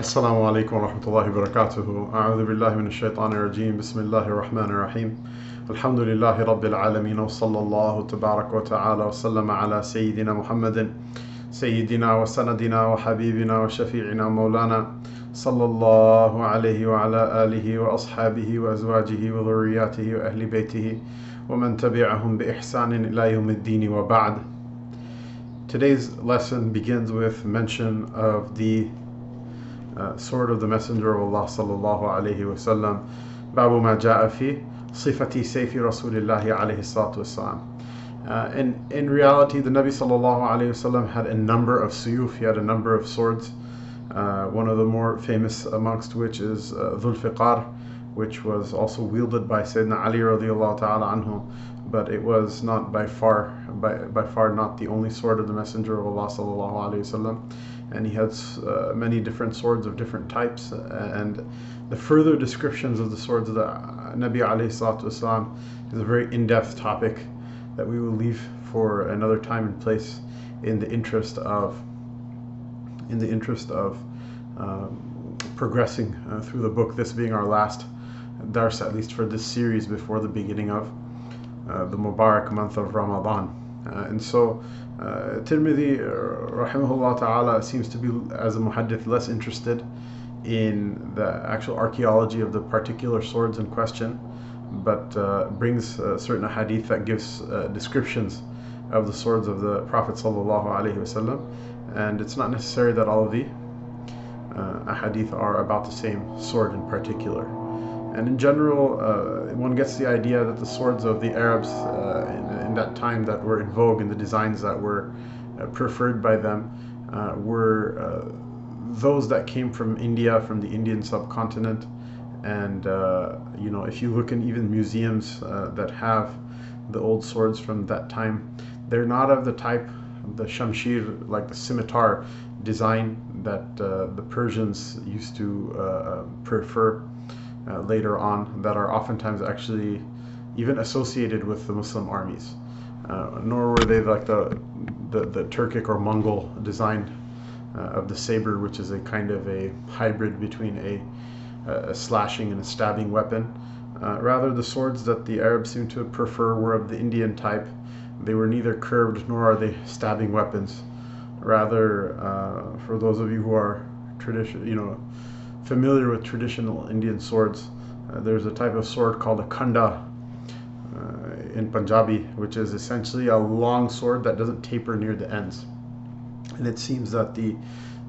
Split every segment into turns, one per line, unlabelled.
السلام عليكم ورحمة الله وبركاته أعوذ بالله من الشيطان الرجيم بسم الله الرحمن الرحيم الحمد لله رب العالمين وصلى الله تبارك وتعالى وسلم على سيدنا محمد سيدنا وسندنا وحبيبنا وشفيعنا مولانا صلى الله عليه وعلى آله وأصحابه وأزواجه وذرياته وأهل بيته ومن تبعهم بإحسان إلى يوم الدين وبعد Today's lesson begins with mention of the uh, sword of the Messenger of Allah sallallahu alayhi wasallam. Babu ma ja'a fi sifati sayfi Rasulillahi alayhi salatu wasalam. Uh, and in reality, the Nabi sallallahu alayhi wasallam had a number of suyuf, he had a number of swords. Uh, one of the more famous amongst which is uh, Fiqar, which was also wielded by Sayyidina Ali ta'ala anhu, but it was not by far, by, by far not the only sword of the Messenger of Allah sallallahu alayhi wasallam. And he had uh, many different swords of different types. And the further descriptions of the swords of the Nabi wasalam is a very in-depth topic that we will leave for another time and place in the interest of in the interest of um, progressing uh, through the book this being our last dars at least for this series before the beginning of uh, the Mubarak month of Ramadan and so uh, Tirmidhi rahimahullah ta'ala seems to be as a muhaddith less interested in the actual archaeology of the particular swords in question but uh, brings uh, certain hadith that gives uh, descriptions of the swords of the Prophet wasallam, and it's not necessary that all of the uh, hadith are about the same sword in particular. And in general, uh, one gets the idea that the swords of the Arabs uh, in, in, that time that were in vogue and the designs that were preferred by them were those that came from India, from the Indian subcontinent, and uh, you know if you look in even museums uh, that have the old swords from that time they're not of the type the shamshir like the scimitar design that uh, the Persians used to uh, prefer uh, later on that are oftentimes actually even associated with the Muslim armies uh, nor were they like the, the, the Turkic or Mongol design of the saber which is a kind of a hybrid between a a slashing and a stabbing weapon. Uh, rather, the swords that the Arabs seem to prefer were of the Indian type. They were neither curved nor are they stabbing weapons. Rather, uh, for those of you who are tradition, you know, familiar with traditional Indian swords, uh, there's a type of sword called a khanda uh, in Punjabi, which is essentially a long sword that doesn't taper near the ends. And it seems that the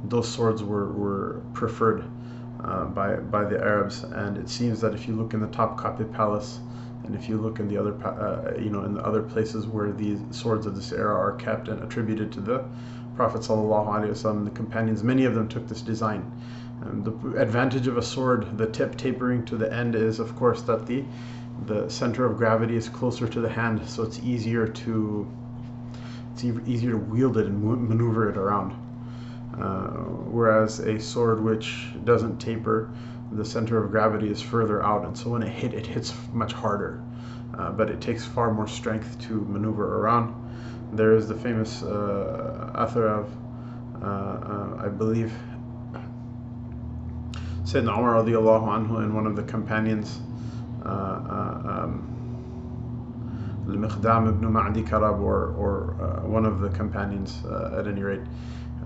those swords were, were preferred uh, by by the Arabs. And it seems that if you look in the Topkapi Palace, and if you look in the other uh, you know in the other places where these swords of this era are kept and attributed to the Prophet wasallam, the companions, many of them took this design. And the advantage of a sword, the tip tapering to the end, is of course that the the center of gravity is closer to the hand, so it's easier to it's easier to wield it and maneuver it around. Uh, whereas a sword which doesn't taper, the center of gravity is further out, and so when it hit, it hits much harder. Uh, but it takes far more strength to maneuver around. There is the famous uh, author of, uh, uh, I believe, Sayyidina Umar radiallahu anhu and one of the companions, uh, um, Al-Miqdam ibn Ma'di Karab, or, or one of the companions at any rate,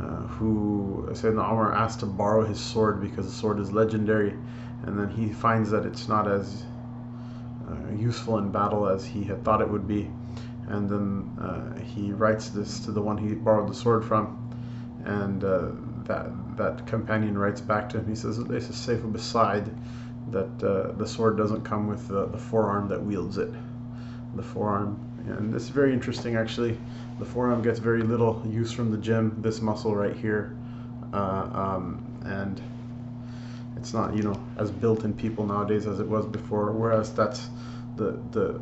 uh, who Sayyidina Umar asked to borrow his sword because the sword is legendary, and then he finds that it's not as uh, useful in battle as he had thought it would be, and then uh, he writes this to the one he borrowed the sword from, and uh, that that companion writes back to him. He says, "This is safe beside that uh, the sword doesn't come with the, the forearm that wields it, the forearm." And it's very interesting actually the forearm gets very little use from the gym. This muscle right here, uh, um, and it's not you know as built in people nowadays as it was before. Whereas that's the the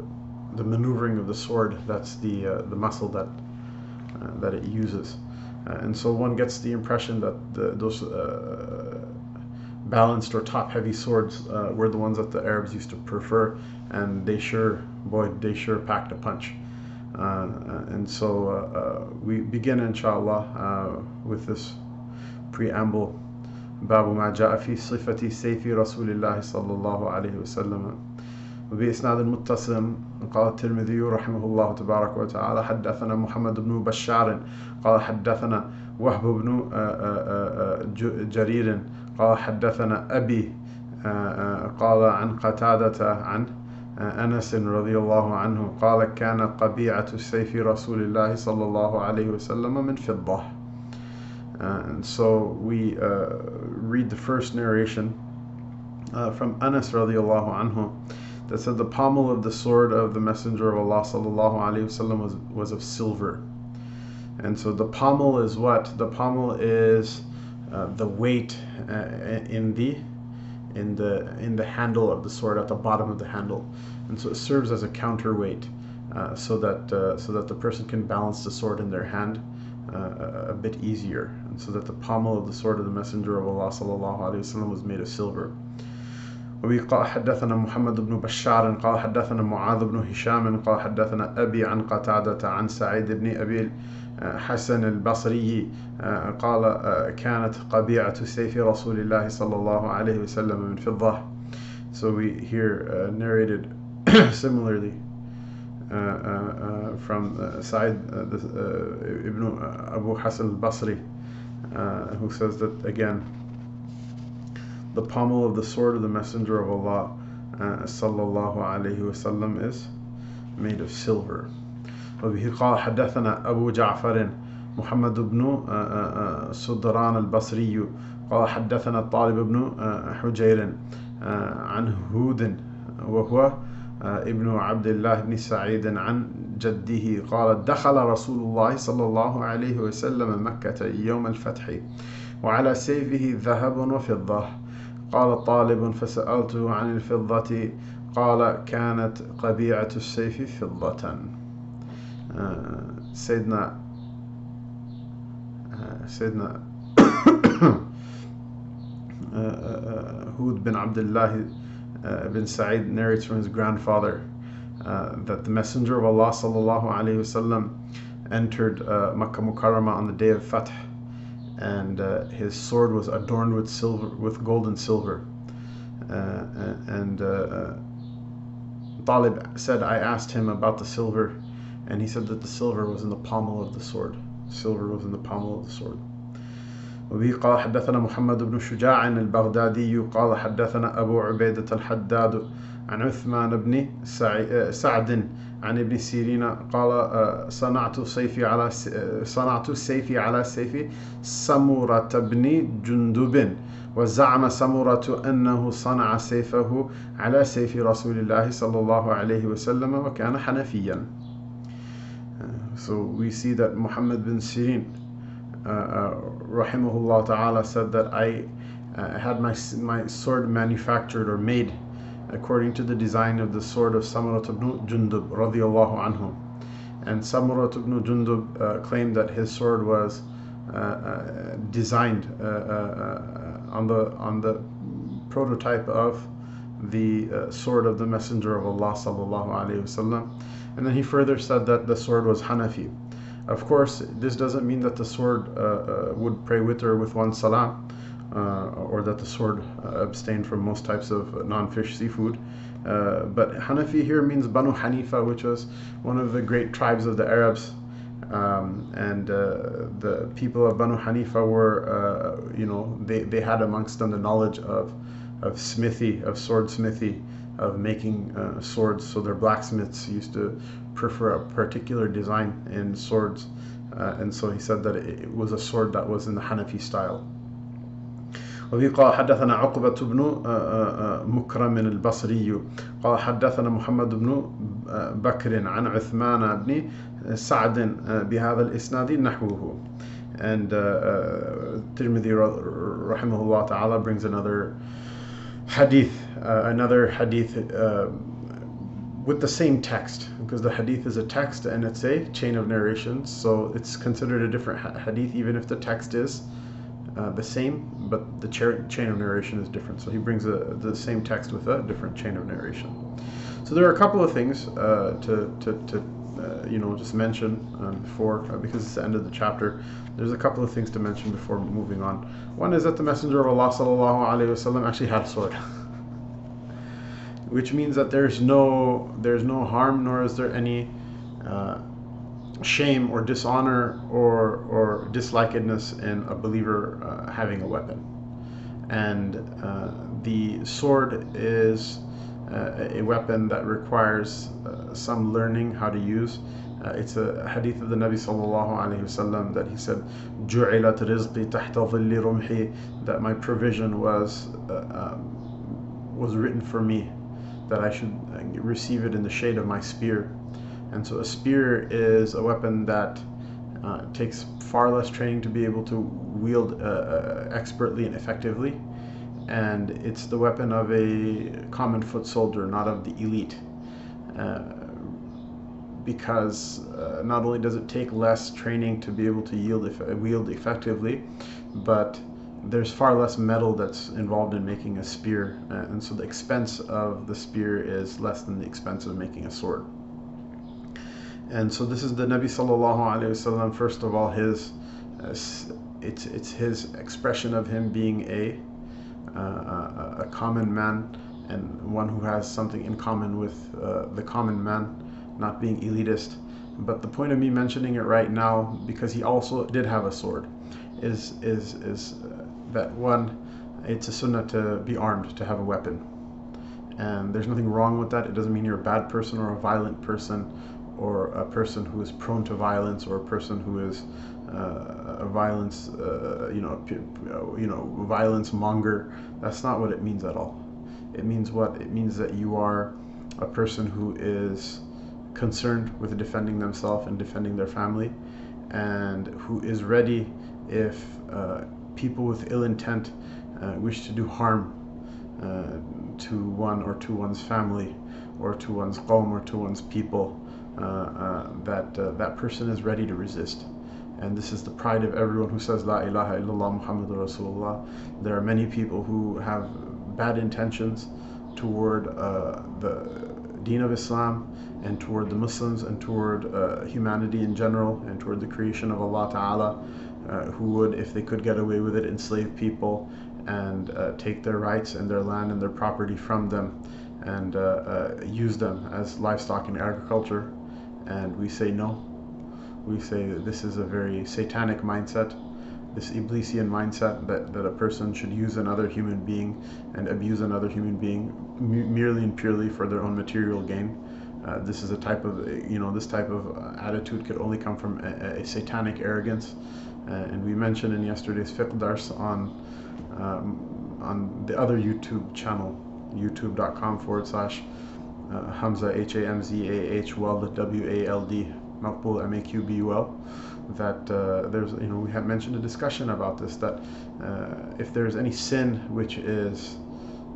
the maneuvering of the sword. That's the uh, the muscle that uh, that it uses, and so one gets the impression that the, those uh, balanced or top heavy swords uh, were the ones that the Arabs used to prefer, and they sure boy they sure packed a punch. Uh, uh, and so uh, we begin, inshallah, with this preamble باب ما جاء في صفة سيف رسول الله صلى الله عليه وسلم وبإسناد متصل قال الترمذي رحمه الله تبارك وتعالى حدثنا محمد بن بشار قال حدثنا وهب بن آه، آه، آه، جرير قال حدثنا أبي قال عن قتادة عن أنس رضي الله عنه قال كان قبيعة سيف رسول الله صلى الله عليه وسلم من فضة. and so we uh, read the first narration uh, from Anas radiallahu anhu that said the pommel of the sword of the Messenger of Allah sallallahu alaihi wasallam was, was of silver. And so the pommel is what? The pommel is uh, the weight uh, in the in the in the handle of the sword at the bottom of the handle, and so it serves as a counterweight, uh, so that uh, so that the person can balance the sword in their hand uh, a bit easier, and so that the pommel of the sword of the Messenger of Allah sallallahu alaihi wasallam was made of silver. قال حدثنا محمد بن بشار قال حدثنا معاذ بن هشام قال حدثنا أبي عن قتادة عن سعيد بن أبي حسن البصري قال كانت قبيعة سيف رسول الله صلى الله عليه وسلم من فضة. So we hear uh, narrated similarly uh, uh, from uh, Sa'id ibn Abu Hassan al-Basri who says that again the pommel of the sword of the messenger of Allah sallallahu alayhi wasallam is made of silver. وبه قال حدثنا أبو جعفر محمد بن صدران البصري قال حدثنا الطالب بن حجير عن هود وهو ابن عبد الله بن سعيد عن جده قال دخل رسول الله صلى الله عليه وسلم مكة يوم الفتح وعلى سيفه ذهب وفضة قال طالب فسألته عن الفضة قال كانت قبيعة السيف فضة سيدنا سيدنا Hud bin Abdullah uh, bin Sa'id narrates from his grandfather uh, that the Messenger of Allah sallallahu alaihi wasallam entered uh, Makkah Mukarramah on the day of Fath, and uh, his sword was adorned with silver, with gold and silver. Uh, and uh, Talib said, I asked him about the silver, and he said that the silver was in the pommel of the sword. Silver was in the pommel of the sword. وبه قال حدثنا محمد بن شجاع البغدادي قال حدثنا أبو عبيدة الحداد عن عثمان بن سعد عن ابن سيرين قال صنعت سيفي على صنعت سيفي على سيف سمرة بن جندب وزعم سمرة أنه صنع سيفه على سيف رسول الله صلى الله عليه وسلم وكان حنفيا. So we see that Muhammad bin Sirin uh, rahimahullah ta'ala said that I uh, had my, my sword manufactured or made according to the design of the sword of Samurat ibn Jundub radiallahu anhu. And Samurat ibn Jundub uh, claimed that his sword was uh, uh, designed on the on the prototype of the sword of the Messenger of Allah sallallahu alaihi wasallam. And then he further said that the sword was Hanafi. Of course, this doesn't mean that the sword uh, uh, would pray with or with one salah, uh, or that the sword uh, abstained from most types of non-fish seafood. Uh, but Hanafi here means Banu Hanifa, which was one of the great tribes of the Arabs. Um, and uh, the people of Banu Hanifa were, you know, they, they had amongst them the knowledge of, of smithy, of sword smithy, of making swords. So their blacksmiths used to prefer a particular design in swords, uh, and so he said that it was a sword that was in the Hanafi style. وفي قال حدثنا عقبة بن مكرم البصري قال حدثنا محمد بن بكر عن عثمان بن سعد بهذا الإسناد نحوه and uh, uh, Tirmidhi rahimahullah ta'ala brings another hadith uh, another hadith uh, with the same text because the hadith is a text and it's a chain of narrations so it's considered a different hadith even if the text is uh, the same but the chain of narration is different so he brings a, the same text with a different chain of narration so there are a couple of things uh, to, to, to uh, you know, just mention um, before, uh, because it's the end of the chapter. There's a couple of things to mention before moving on. One is that the Messenger of Allah wasallam actually had a sword, which means that there's no there's no harm, nor is there any uh, shame or dishonor or or dislikedness in a believer uh, having a weapon. And uh, the sword is uh, a weapon that requires uh, some learning how to use. Uh, it's a hadith of the Nabi sallallahu alaihi wasallam that he said, "Ju'ilat rizqi tahta dhilli rumhi," that my provision was um, was written for me, that I should receive it in the shade of my spear. And so a spear is a weapon that uh, takes far less training to be able to wield uh, uh, expertly and effectively. And it's the weapon of a common foot soldier, not of the elite. Uh, because uh, not only does it take less training to be able to yield wield effectively, but there's far less metal that's involved in making a spear, uh, and so the expense of the spear is less than the expense of making a sword. And so this is the Nabi sallallahu alaihi wasallam. First of all, his it's it's his expression of him being a, uh, a, a common man and one who has something in common with uh, the common man, not being elitist. But the point of me mentioning it right now, because he also did have a sword, is is is uh, that one, it's a sunnah to be armed, to have a weapon. And there's nothing wrong with that. It doesn't mean you're a bad person or a violent person or a person who is prone to violence or a person who is uh, a violence, uh, you know, you know, violence monger. That's not what it means at all. It means what? It means that you are a person who is concerned with defending themselves and defending their family, and who is ready if uh, people with ill intent uh, wish to do harm uh, to one or to one's family or to one's qawm or to one's people that uh, that person is ready to resist. And this is the pride of everyone who says La ilaha illallah Muhammadur Rasulullah. There are many people who have bad intentions toward the deen of Islam and toward the Muslims and toward uh, humanity in general and toward the creation of Allah Ta'ala uh, who would, if they could get away with it, enslave people and uh, take their rights and their land and their property from them and use them as livestock in agriculture and we say no. We say that this is a very satanic mindset, this Iblisian mindset that, that a person should use another human being and abuse another human being merely and purely for their own material gain. Uh, this is a type of, you know, this type of uh, attitude could only come from a, a satanic arrogance. Uh, and we mentioned in yesterday's fiqh dars on, um, on the other YouTube channel, youtube.com forward slash uh, Hamza H A M Z A H Wald W A L D Maqbul M A Q B U L that uh, there's you know we have mentioned a discussion about this that uh, if there's any sin which is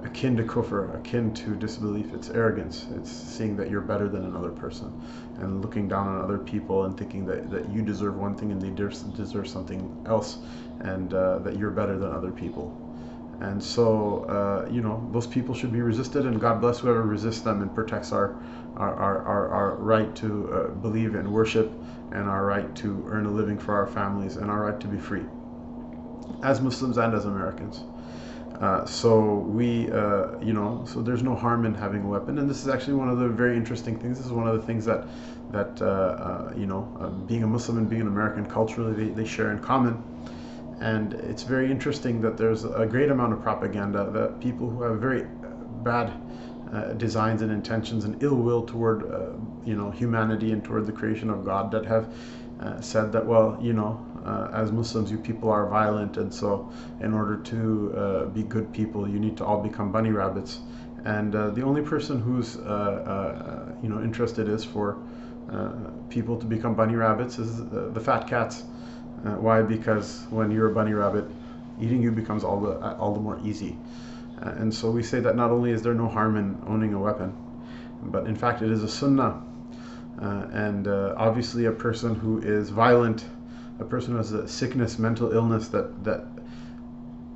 akin to kufr, akin to disbelief, it's arrogance. It's seeing that you're better than another person and looking down on other people and thinking that, that you deserve one thing and they deserve something else and uh, that you're better than other people. And so, uh, you know, those people should be resisted, and God bless whoever resists them and protects our, our, our, our, right to uh, believe and worship, and our right to earn a living for our families, and our right to be free, as Muslims and as Americans. Uh, so we, uh, you know, so there's no harm in having a weapon, and this is actually one of the very interesting things. This is one of the things that, that uh, uh, you know, being a Muslim and being an American culturally, they, they share in common and it's very interesting that there's a great amount of propaganda that people who have very bad uh, designs and intentions and ill will toward uh, you know humanity and toward the creation of God that have uh, said that well you know uh, as Muslims you people are violent. And so in order to uh, be good people you need to all become bunny rabbits. And uh, the only person who's you know interested is for people to become bunny rabbits is the fat cats uh, why? Because when you're a bunny rabbit, eating you becomes all the all the more easy. Uh, and so we say that not only is there no harm in owning a weapon, but in fact it is a sunnah. Uh, and uh, obviously, a person who is violent, a person who has a sickness, mental illness that that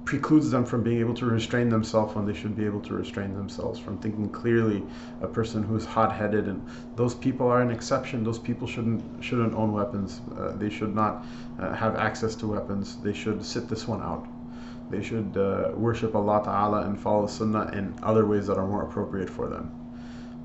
precludes them from being able to restrain themselves when they should be able to restrain themselves, from thinking clearly. A person who's hot-headed, and those people are an exception. Those people shouldn't shouldn't own weapons. Uh, they should not uh, have access to weapons. They should sit this one out. They should uh, worship Allah Ta'ala and follow Sunnah in other ways that are more appropriate for them.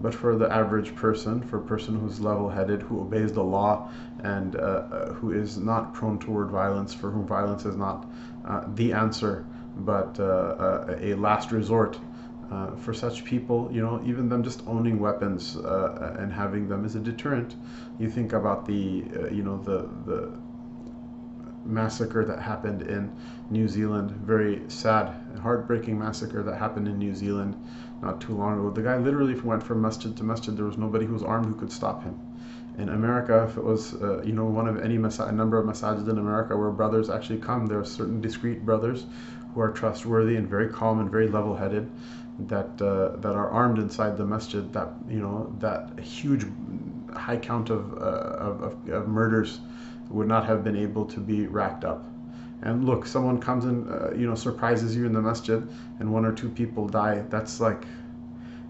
But for the average person, for a person who's level headed, who obeys the law, and uh, uh, who is not prone toward violence, for whom violence is not uh, the answer, but uh, uh, a last resort. Uh, for such people, you know, even them just owning weapons and having them is a deterrent. You think about the, you know, the the massacre that happened in New Zealand, very sad, heartbreaking massacre that happened in New Zealand not too long ago. The guy literally went from masjid to masjid. There was nobody who was armed who could stop him. In America, if it was, uh, you know, one of any masa- number of masajid in America where brothers actually come, there are certain discreet brothers who are trustworthy and very calm and very level-headed that uh, that are armed inside the masjid. That you know, that huge high count of, uh, of, of, murders would not have been able to be racked up. And look, someone comes and uh, you know surprises you in the masjid, and one or two people die. That's like,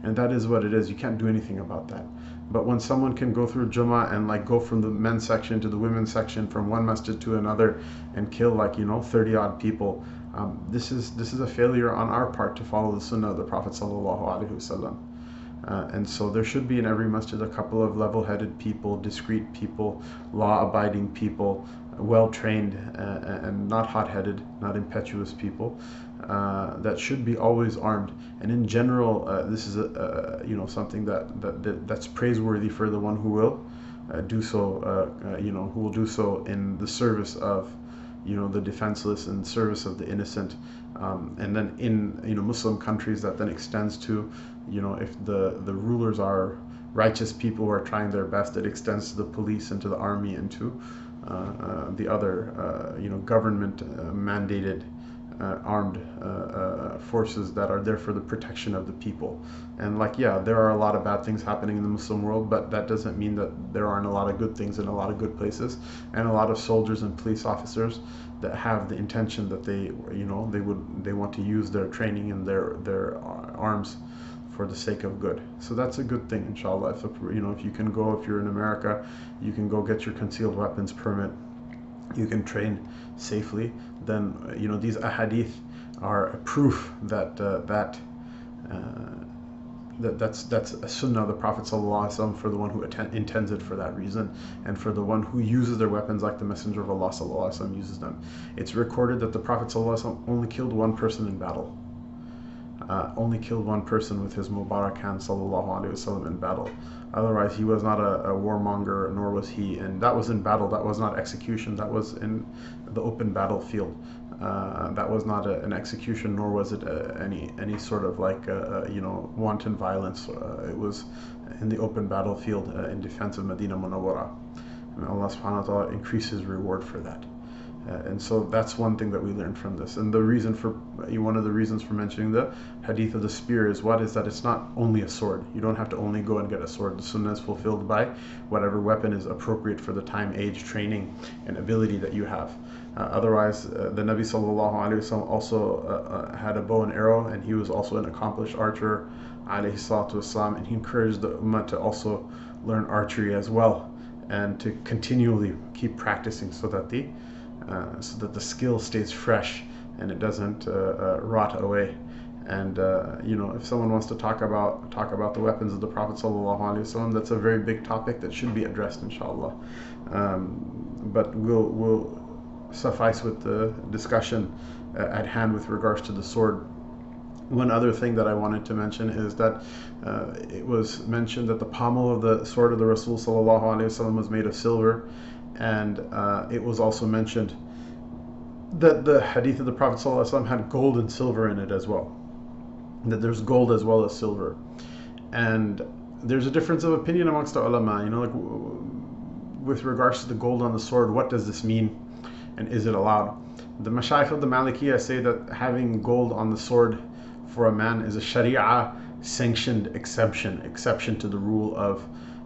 and that is what it is. You can't do anything about that. But when someone can go through Jummah and like go from the men's section to the women's section, from one masjid to another, and kill like you know 30 odd people, um, this is this is a failure on our part to follow the sunnah of the Prophet sallallahu. Uh, and so there should be in every masjid a couple of level-headed people, discreet people, law-abiding people, well-trained uh, and not hot-headed, not impetuous people uh, that should be always armed. And in general, uh, this is a, you know something that, that that that's praiseworthy for the one who will uh, do so. Uh, you know who will do so in the service of you know the defenseless and service of the innocent um, and then in you know Muslim countries that then extends to you know if the the rulers are righteous people who are trying their best it extends to the police and to the army and to uh, uh, the other uh, you know government uh, mandated uh, armed uh, forces that are there for the protection of the people and like yeah there are a lot of bad things happening in the muslim world but that doesn't mean that there aren't a lot of good things in a lot of good places and a lot of soldiers and police officers that have the intention that they you know they would they want to use their training and their their arms for the sake of good. So that's a good thing, inshallah. If you know, if you can go, if you're in America, you can go get your concealed weapons permit. You can train safely Then you know these ahadith are a proof that uh, that. Uh, that that's that's a sunnah of the Prophet ﷺ for the one who attend, intends it for that reason, and for the one who uses their weapons like the Messenger of Allah ﷺ uses them. It's recorded that the Prophet ﷺ only killed one person in battle uh, only killed one person with his Mubarak hand sallallahu alaihi wasallam in battle. Otherwise, he was not a, a, warmonger, nor was he. And that was in battle. That was not execution. That was in the open battlefield. Uh, that was not a, an execution, nor was it a, any any sort of like a, you know wanton violence. Uh, it was in the open battlefield uh, in defense of Medina Munawwara. And Allah Subhanahu wa Taala increases reward for that. Uh, and so that's one thing that we learned from this. And the reason for one of the reasons for mentioning the hadith of the spear is what is that it's not only a sword. You don't have to only go and get a sword. The sunnah is fulfilled by whatever weapon is appropriate for the time, age, training, and ability that you have. Uh, otherwise, uh, the Nabi sallallahu alaihi wasallam also uh, uh, had a bow and arrow, and he was also an accomplished archer, alayhi salatu wasalam, and he encouraged the ummah to also learn archery as well, and to continually keep practicing so that the uh, so that the skill stays fresh and it doesn't uh, uh, rot away. And you know, if someone wants to talk about talk about the weapons of the Prophet sallallahu that's a very big topic that should be addressed, inshallah. Um, but we'll we'll suffice with the discussion at hand with regards to the sword one other thing that I wanted to mention is that uh, it was mentioned that the pommel of the sword of the Rasul was made of silver and uh, it was also mentioned that the hadith of the Prophet ﷺ had gold and silver in it as well. That there's gold as well as silver. And there's a difference of opinion amongst the ulama, you know, like with regards to the gold on the sword, what does this mean and is it allowed? The Mashaykh of the Malikiya say that having gold on the sword for a man is a Sharia sanctioned exception, exception to the rule of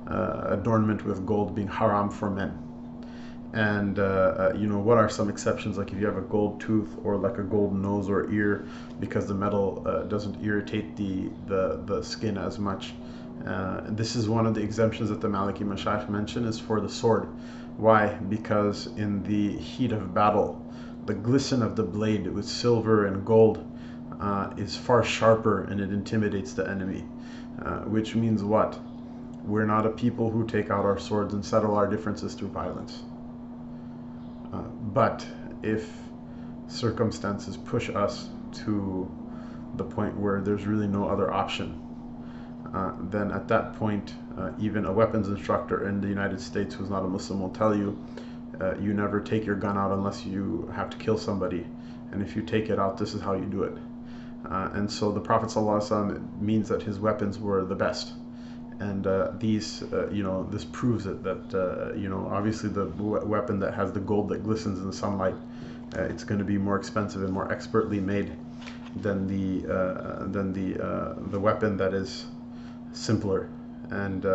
uh, adornment with gold being haram for men and uh, uh, you know what are some exceptions? Like if you have a gold tooth or like a gold nose or ear because the metal uh, doesn't irritate the, the the skin as much. Uh, this is one of the exemptions that the Maliki Mashayikh mention is for the sword. Why? Because in the heat of battle the glisten of the blade with silver and gold uh, is far sharper and it intimidates the enemy. Uh, which means what? We're not a people who take out our swords and settle our differences through violence uh, but if circumstances push us to the point where there's really no other option, uh, then at that point, uh, even a weapons instructor in the United States who's not a Muslim will tell you, uh, you never take your gun out unless you have to kill somebody. And if you take it out, this is how you do it. Uh, and so the Prophet ﷺ means that his weapons were the best and uh, these uh, you know this proves it that uh, you know obviously the weapon that has the gold that glistens in the sunlight uh, it's going to be more expensive and more expertly made than the uh, than the uh, the weapon that is simpler. And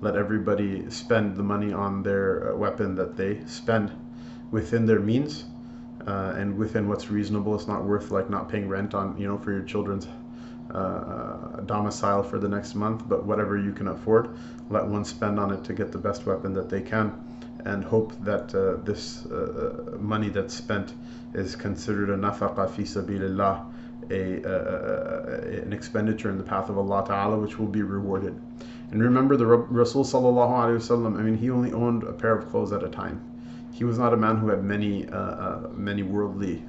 let everybody spend the money on their weapon that they spend within their means and within what's reasonable. It's not worth like not paying rent on you know for your children's uh, domicile for the next month, but whatever you can afford, let one spend on it to get the best weapon that they can, and hope that uh, this uh, money that's spent is considered a nafaqa fi sabilillah, a, uh, an expenditure in the path of Allah Ta'ala, which will be rewarded. And remember the Rasul Sallallahu Alaihi Wasallam, I mean, he only owned a pair of clothes at a time. He was not a man who had many, uh, uh, many worldly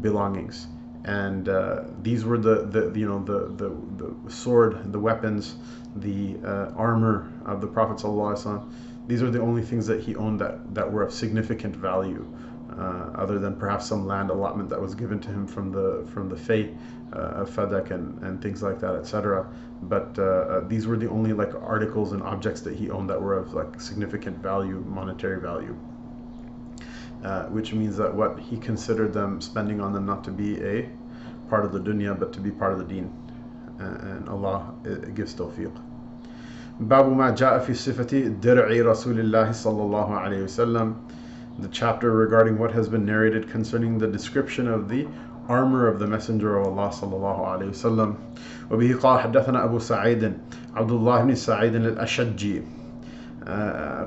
belongings and uh, these were the, the you know the, the, the sword, the weapons, the uh, armor of the Prophet. These are the only things that he owned that, that were of significant value, uh, other than perhaps some land allotment that was given to him from the from the Fay uh, of Fadak and, and things like that, etc. But uh, uh, these were the only like articles and objects that he owned that were of like significant value, monetary value uh, which means that what he considered them spending on them not to be a part of the dunya but to be part of the deen and Allah uh, gives tawfiq باب ما جاء في صفة درع رسول الله صلى الله عليه وسلم the chapter regarding what has been narrated concerning the description of the armor of the messenger of Allah صلى الله عليه وسلم وبه قال حدثنا أبو سعيد عبد الله بن سعيد الأشجي آه،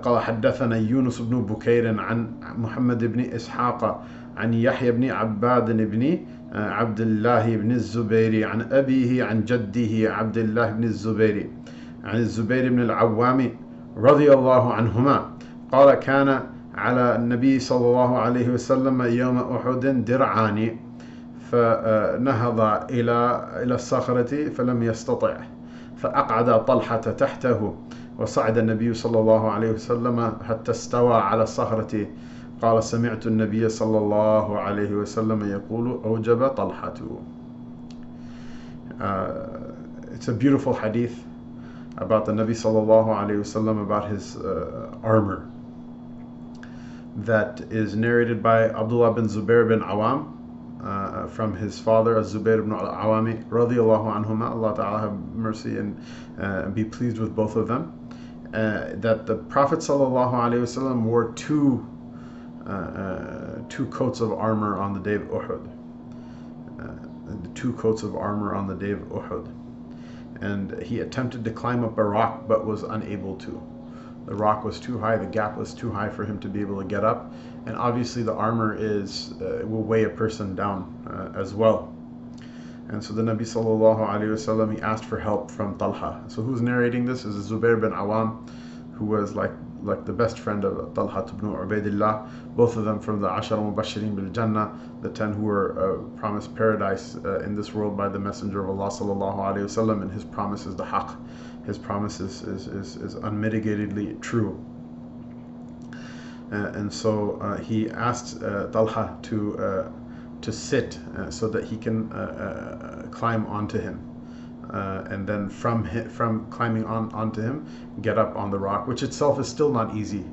قال حدثنا يونس بن بكير عن محمد بن إسحاق عن يحيى بن عباد بن آه، عبد الله بن الزبير عن أبيه عن جده عبد الله بن الزبير عن الزبير بن العوام رضي الله عنهما قال كان على النبي صلى الله عليه وسلم يوم أحد درعان فنهض إلى إلى الصخرة فلم يستطع فأقعد طلحة تحته وصعد النبي صلى الله عليه وسلم حتى استوى على الصخرة قال سمعت النبي صلى الله عليه وسلم يقول أوجب طلحة uh, It's a beautiful hadith about the Nabi sallallahu alayhi wasallam about his uh, armor that is narrated by Abdullah bin Zubair bin Awam uh, from his father Az-Zubair ibn al-Awami radiyallahu anhuma Allah ta'ala have mercy and uh, be pleased with both of them uh, that the Prophet ﷺ wore two uh, uh, two coats of armor on the day of Uhud. Uh, two coats of armor on the day of Uhud. And he attempted to climb up a rock but was unable to. The rock was too high, the gap was too high for him to be able to get up. And obviously, the armor is will weigh a person down as well. And so the Nabi sallallahu alayhi wasallam he asked for help from Talha. So who's narrating this is Zubair bin Awam, who was like like the best friend of Talha ibn Ubaidillah, both of them from the Ashar Mubashirin bil Jannah, the ten who were uh, promised paradise uh, in this world by the Messenger of Allah sallallahu wasallam, and his promise is the haqq. His promise is, is, is, is unmitigatedly true. Uh, and so uh, he asked uh, Talha to uh, to sit uh, so that he can uh, uh, climb onto him. Uh, and then from from climbing on onto him, get up on the rock, which itself is still not easy.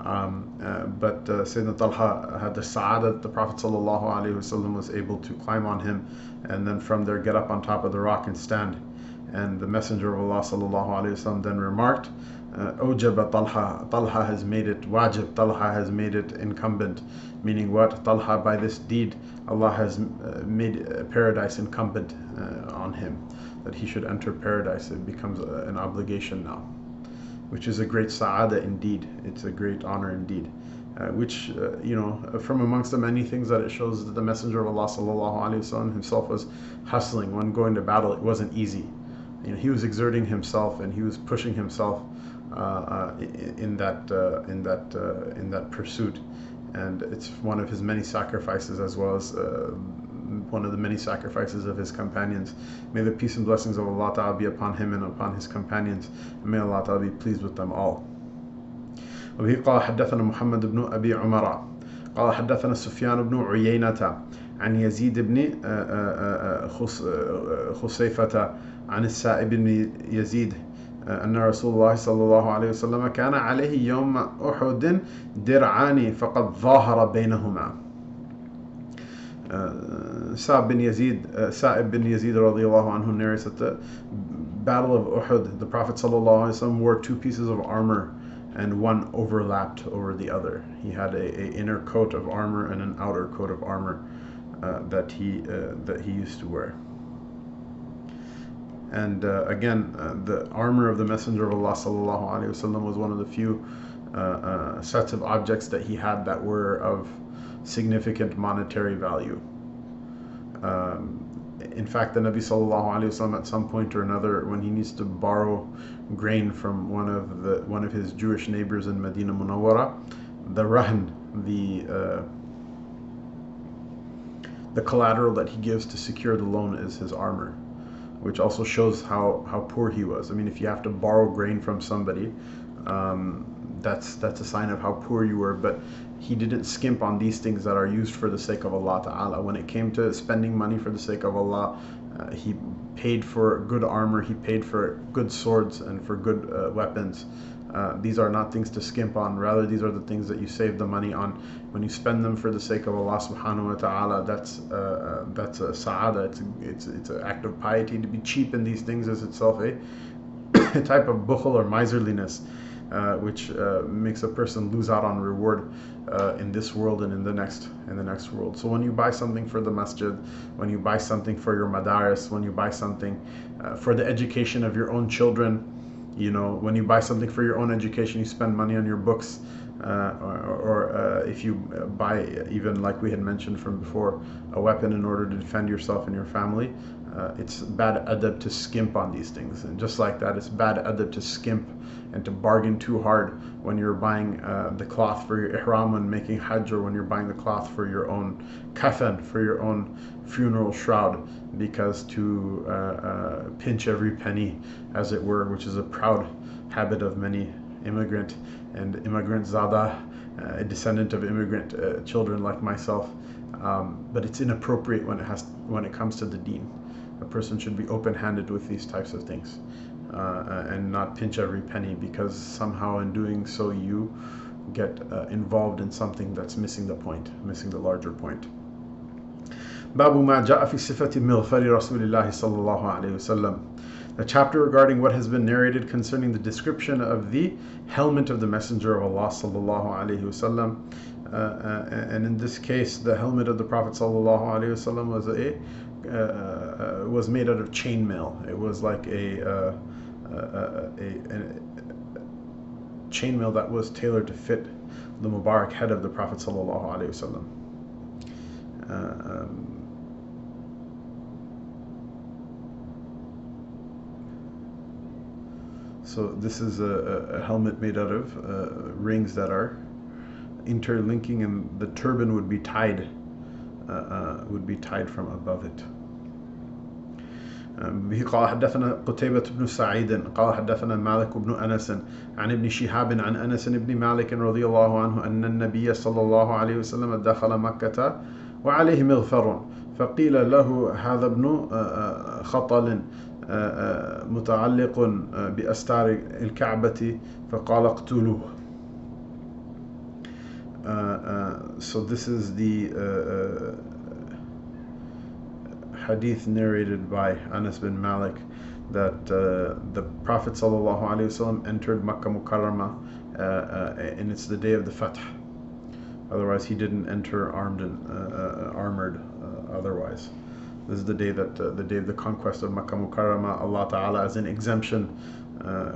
Um, uh, but uh, Sayyidina Talha had the sa'adah that the Prophet ﷺ was able to climb on him, and then from there get up on top of the rock and stand. And the Messenger of Allah ﷺ then remarked uh, Ojaba Talha, Talha has made it wajib, Talha has made it incumbent. Meaning what? Talha, by this deed, Allah has uh, made paradise incumbent uh, on him, that he should enter paradise. It becomes uh, an obligation now, which is a great sa'ada indeed. It's a great honor indeed. Uh, which uh, you know from amongst the many things that it shows that the messenger of allah sallallahu alaihi wasallam himself was hustling when going to battle it wasn't easy you know he was exerting himself and he was pushing himself uh, uh, in that uh, in that in that pursuit, and it's one of his many sacrifices as well as one of the many sacrifices of his companions. May the peace and blessings of Allah Ta'ala be upon him and upon his companions. And may Allah Ta'ala be pleased with them all. وبه قال حدثنا محمد بن أبي عمر قال حدثنا سفيان بن عيينة عن يزيد بن خصيفة عن السائب بن يزيد أن رسول الله صلى الله عليه وسلم كان عليه يوم أحد درعان فقد ظاهر بينهما Sa'ib bin Yazid, uh, Sa'ib bin Yazid radiallahu anhu narrates that the Battle of Uhud, the Prophet sallallahu alaihi wasallam wore two pieces of armor and one overlapped over the other. He had a, a inner coat of armor and an outer coat of armor uh, that he uh, that he used to wear. And uh, again, uh, the armor of the Messenger of Allah sallallahu alaihi wasallam was one of the few uh, uh, sets of objects that he had that were of significant monetary value. Um, in fact, the Nabi sallallahu alaihi wasallam at some point or another, when he needs to borrow grain from one of the one of his Jewish neighbors in Medina Munawwara, the rahn, the uh, the collateral that he gives to secure the loan is his armor which also shows how, how poor he was. I mean, if you have to borrow grain from somebody, um, that's that's a sign of how poor you were. But he didn't skimp on these things that are used for the sake of Allah Ta'ala. When it came to spending money for the sake of Allah, uh, he paid for good armor, he paid for good swords and for good uh, weapons. Uh, these are not things to skimp on. Rather, these are the things that you save the money on. When you spend them for the sake of Allah Subhanahu wa Taala, that's uh, uh, that's a saada. It's it's it's an act of piety. To be cheap in these things is itself a, a type of bukhul or miserliness, uh, which uh, makes a person lose out on reward uh, in this world and in the next in the next world. So when you buy something for the masjid, when you buy something for your madaris, when you buy something for the education of your own children you know when you buy something for your own education you spend money on your books uh, or, or uh, if you buy even like we had mentioned from before a weapon in order to defend yourself and your family uh, it's bad adab to skimp on these things. And just like that it's bad adab to skimp and to bargain too hard when you're buying uh, the cloth for your ihram when making hajj or when you're buying the cloth for your own kafan for your own funeral shroud because to uh, uh, pinch every penny, as it were, which is a proud habit of many immigrant and immigrant zada, uh, a descendant of immigrant uh, children like myself. Um, but it's inappropriate when it has when it comes to the deen. A person should be open-handed with these types of things uh, and not pinch every penny because somehow in doing so you get uh, involved in something that's missing the point, missing the larger point. باب ما جاء في صفة مغفر رسول الله صلى الله عليه وسلم the chapter regarding what has been narrated concerning the description of the helmet of the Messenger of Allah sallallahu alaihi wasallam. Uh, uh, and in this case, the helmet of the Prophet sallallahu alaihi wasallam was a uh, uh, was made out of chainmail. It was like a, uh, a, a, a chainmail that was tailored to fit the Mubarak head of the Prophet sallallahu alaihi wasallam. So this is a, a helmet made out of uh, rings that are interlinking, and the turban would be tied uh, uh, would be tied from above it. به قال حدثنا قتيبة بن سعيد قال حدثنا مالك بن أنس عن ابن شهاب عن أنس بن مالك رضي الله عنه أن النبي صلى الله عليه وسلم دخل مكة وعليه مغفر فقيل له هذا ابن خطل متعلق بأستار الكعبة فقال اقتلوه uh, uh, so this is the uh, hadith narrated by Anas bin Malik that uh, the Prophet ﷺ entered Makkah Mukarramah uh, uh, and it's the day of the Fath. Otherwise, he didn't enter armed and uh, armored. otherwise, this is the day that the day of the conquest of Makkah Mukarramah. Allah Taala as an exemption,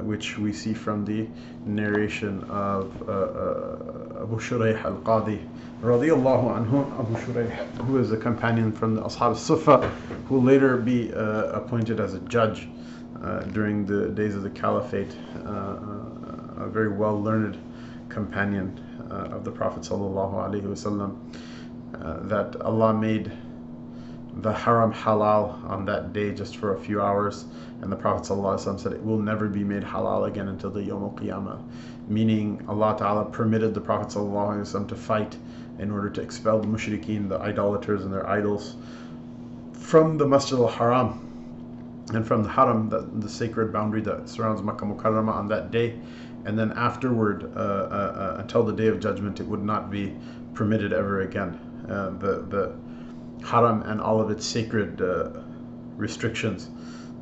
which we see from the narration of Abu Shuraih al-Qadi radiallahu anhu, Abu Shuraih, who is a companion from the Ashab al Sufa, who later be uh, appointed as a judge uh, during the days of the Caliphate, uh, a very well learned companion uh, of the Prophet wasallam, uh, that Allah made the haram halal on that day just for a few hours. And the Prophet ﷺ said it will never be made halal again until the Yom al-Qiyamah. Meaning Allah Ta'ala permitted the Prophet ﷺ to fight in order to expel the mushrikeen, the idolaters and their idols from the Masjid al-Haram and from the Haram, the, the sacred boundary that surrounds Makkah Mukarramah on that day. And then afterward uh, uh, uh, until the day of judgment it would not be permitted ever again. Uh, the, the Haram and all of its sacred uh, restrictions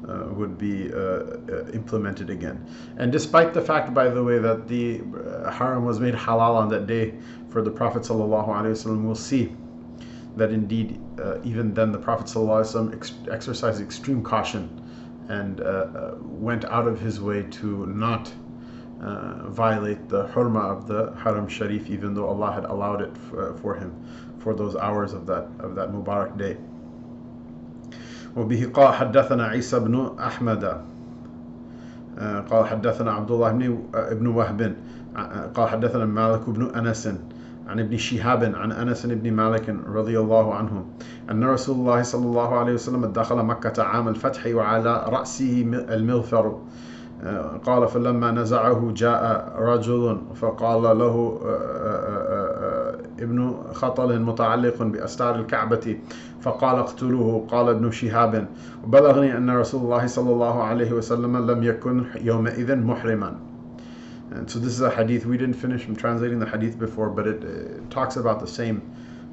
uh, would be uh, uh, implemented again. And despite the fact, by the way, that the uh, haram was made halal on that day for the Prophet ﷺ, we'll see that indeed, uh, even then, the Prophet ﷺ ex- exercised extreme caution and went out of his way to not violate the hurma of the Haram Sharif, even though Allah had allowed it f- for him for those hours of that of that Mubarak day. وبه قال حدثنا عيسى بن أحمد آه، قال حدثنا عبد الله بن ابن وهب آه، قال حدثنا مالك بن أنس عن ابن شهاب عن أنس بن مالك رضي الله عنه أن رسول الله صلى الله عليه وسلم دخل مكة عام الفتح وعلى رأسه المغفر آه، قال فلما نزعه جاء رجل فقال له ابن خطل متعلق بأستار الكعبة فقال اقتلوه قال ابن شهاب بلغني أن رسول الله صلى الله عليه وسلم لم يكن يومئذ محرما And so this is a hadith. We didn't finish from translating the hadith before, but it, it talks about the same.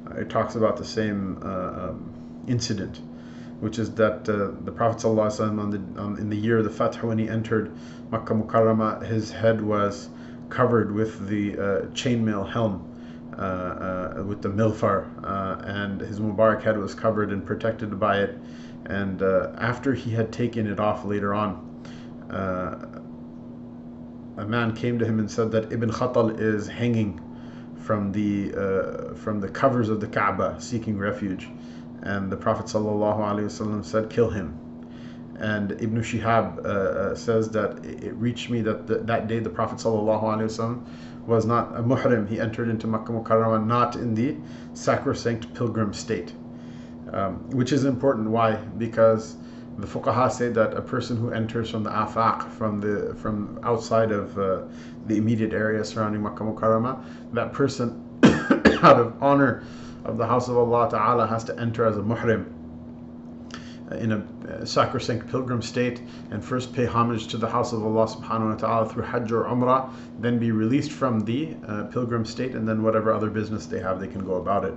Uh, it talks about the same uh, um, incident, which is that uh, the Prophet ﷺ on the, on, in the year of the Fath, when he entered Makkah Mukarramah, his head was covered with the uh, chainmail helm uh, uh, with the mighfar, uh, and his Mubarak head was covered and protected by it. And after he had taken it off later on, a man came to him and said that Ibn Khatal is hanging from the uh, from the covers of the Kaaba seeking refuge and the Prophet ﷺ said kill him and Ibn Shihab uh, says that it reached me that the, that day the Prophet ﷺ was not a muhrim. He entered into Makkah Mukarramah not in the sacrosanct pilgrim state, um, which is important. Why? Because the fuqaha say that a person who enters from the afaq, from the from outside of uh, the immediate area surrounding Makkah Mukarramah, that person, out of honor of the house of Allah Taala, has to enter as a muhrim in a sacrosanct pilgrim state and first pay homage to the house of Allah subhanahu wa ta'ala through Hajj or Umrah, then be released from the uh, pilgrim state, and then whatever other business they have, they can go about it.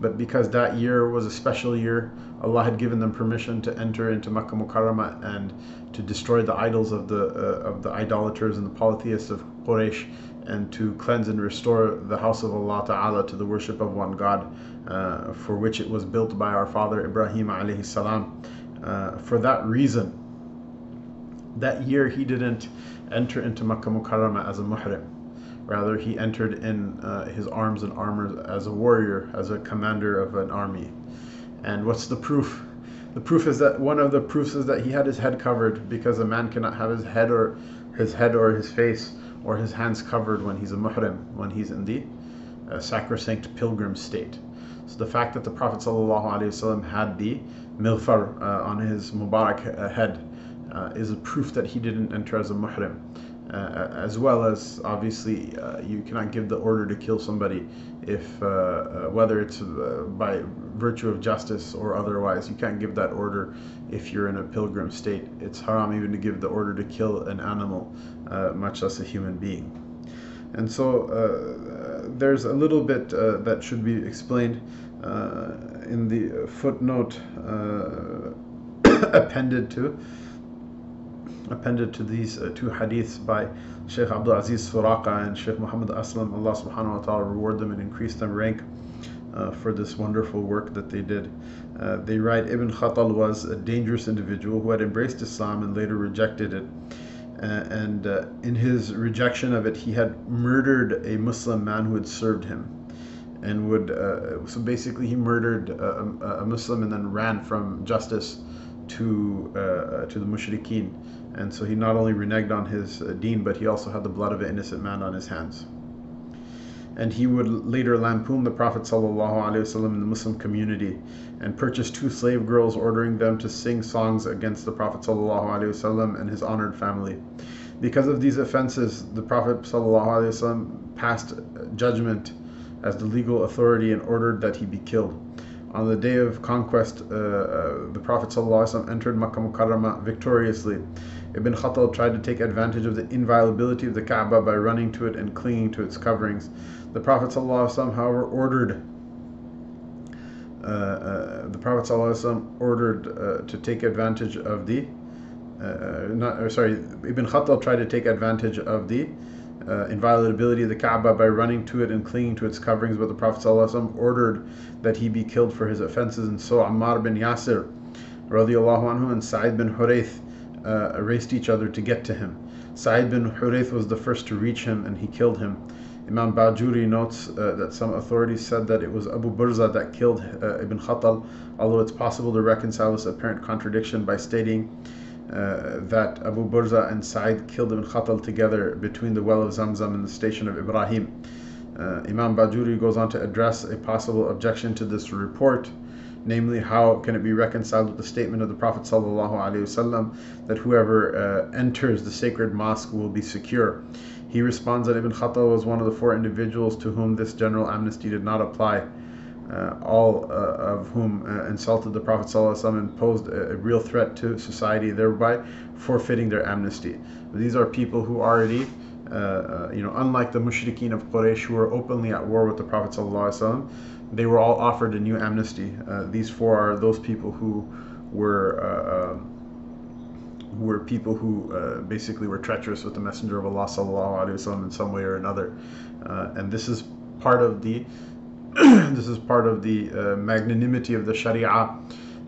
But because that year was a special year, Allah had given them permission to enter into Makkah Mukarramah and to destroy the idols of the uh, of the idolaters and the polytheists of Quraysh and to cleanse and restore the house of Allah Ta'ala to the worship of one God, uh, for which it was built by our father Ibrahim alayhi salam. Uh, for that reason, that year he didn't enter into Makkah Mukarramah as a muhrim. Rather, he entered in uh, his arms and armor as a warrior, as a commander of an army. And what's the proof? The proof is that one of the proofs is that he had his head covered because a man cannot have his head or his head or his face or his hands covered when he's a muhrim, when he's in the uh, sacrosanct pilgrim state. So the fact that the Prophet ﷺ had the mighfar uh, on his Mubarak uh, head uh, is a proof that he didn't enter as a muhrim. Uh, as well as obviously uh, you cannot give the order to kill somebody if uh, whether it's by virtue of justice or otherwise you can't give that order if you're in a pilgrim state it's haram even to give the order to kill an animal much less a human being And so uh, there's a little bit uh, that should be explained uh, in the footnote uh, appended to appended to these uh, two hadiths by Sheikh Abdul Aziz Suraqa and Sheikh Muhammad Aslam. Allah subhanahu wa ta'ala reward them and increase them rank uh, for this wonderful work that they did. Uh, they write Ibn Khatal was a dangerous individual who had embraced Islam and later rejected it. Uh, and uh, in his rejection of it, he had murdered a Muslim man who had served him. And would uh, so basically he murdered a, a, Muslim and then ran from justice to uh, to the mushrikeen, and so he not only reneged on his deen, but he also had the blood of an innocent man on his hands and he would later lampoon the Prophet ﷺ in the Muslim community and purchase two slave girls, ordering them to sing songs against the Prophet ﷺ and his honored family. Because of these offenses, the Prophet ﷺ passed judgment as the legal authority and ordered that he be killed. On the day of conquest, uh, uh, the Prophet ﷺ entered Makkah Mukarramah victoriously. Ibn Khatal tried to take advantage of the inviolability of the Kaaba by running to it and clinging to its coverings. The Prophet ﷺ, however, ordered uh, uh, the Prophet ﷺ ordered uh, to take advantage of the uh, not sorry Ibn Khattab tried to take advantage of the uh, inviolability of the Kaaba by running to it and clinging to its coverings, but the Prophet ﷺ ordered that he be killed for his offenses, and so Ammar bin Yasir radiallahu anhu and Sa'id bin Hurayth uh, raced each other to get to him. Sa'id bin Hurayth was the first to reach him, and he killed him. Imam Bajuri notes uh, that some authorities said that it was Abu Burza that killed uh, Ibn Khatal, although it's possible to reconcile this apparent contradiction by stating uh, that Abu Burza and Sa'id killed Ibn Khatal together between the well of Zamzam and the station of Ibrahim. Uh, Imam Bajuri goes on to address a possible objection to this report, namely how can it be reconciled with the statement of the Prophet ﷺ that whoever uh, enters the sacred mosque will be secure. He responds that Ibn Khattal was one of the four individuals to whom this general amnesty did not apply, uh, all uh, of whom uh, insulted the Prophet ﷺ and posed a, a real threat to society, thereby forfeiting their amnesty. These are people who already. Uh, uh you know, unlike the mushrikeen of Quraysh who were openly at war with the Prophet ﷺ, they were all offered a new amnesty. Uh, these four are those people who were who were people who uh, basically were treacherous with the Messenger of Allah sallallahu alaihi wasallam in some way or another, uh, and this is part of the this is part of the uh, magnanimity of the Sharia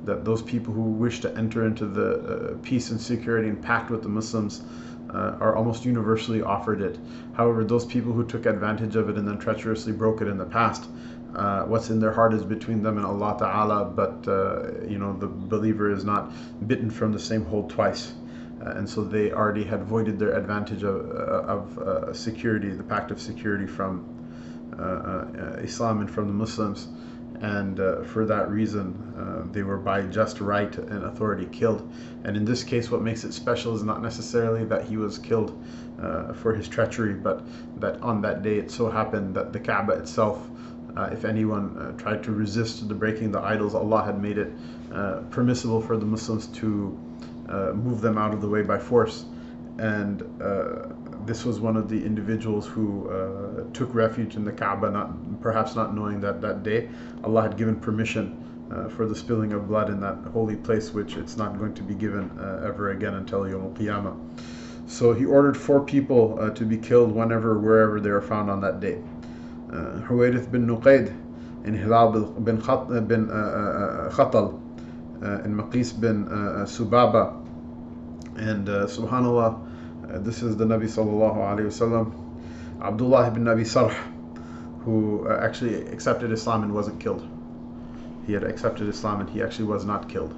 that those people who wish to enter into the uh, peace and security and pact with the Muslims uh, are almost universally offered it. However, those people who took advantage of it and then treacherously broke it in the past, uh, what's in their heart is between them and Allah Ta'ala, but uh, you know the believer is not bitten from the same hole twice. Uh, and so they already had voided their advantage of, uh, of uh, security, the pact of security from Islam and from the Muslims. And for that reason, they were by just right and authority killed. And in this case, what makes it special is not necessarily that he was killed for his treachery, but that on that day it so happened that the Kaaba itself uh, if anyone uh, tried to resist the breaking the idols, Allah had made it uh, permissible for the Muslims to uh, move them out of the way by force. And uh, this was one of the individuals who uh, took refuge in the Kaaba, not, perhaps not knowing that that day Allah had given permission for the spilling of blood in that holy place, which it's not going to be given ever again until Yom Qiyamah. So he ordered four people to be killed whenever, wherever they were found on that day. Uh, Huwayrith bin Nuqayd and Hilal bin, bin uh, uh, Khatal and Maqis bin Subaba and subhanallah, this is the Nabi sallallahu alayhi wasallam, Abdullah ibn Abi Sarh, who actually accepted Islam and wasn't killed. He had accepted Islam and he actually was not killed.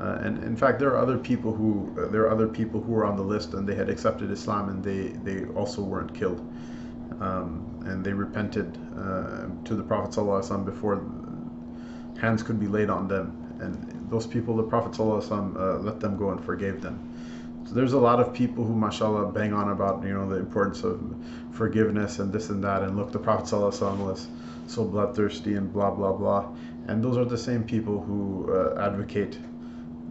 Uh, and in fact, there are other people who uh, there are other people who were on the list and they had accepted Islam and they they also weren't killed. Um, and they repented uh, to the Prophet ﷺ before hands could be laid on them. And those people, the Prophet ﷺ, let them go and forgave them. So there's a lot of people who, mashallah, bang on about you know the importance of forgiveness and this and that, and look, the Prophet ﷺ was so bloodthirsty and blah blah blah, and those are the same people who uh, advocate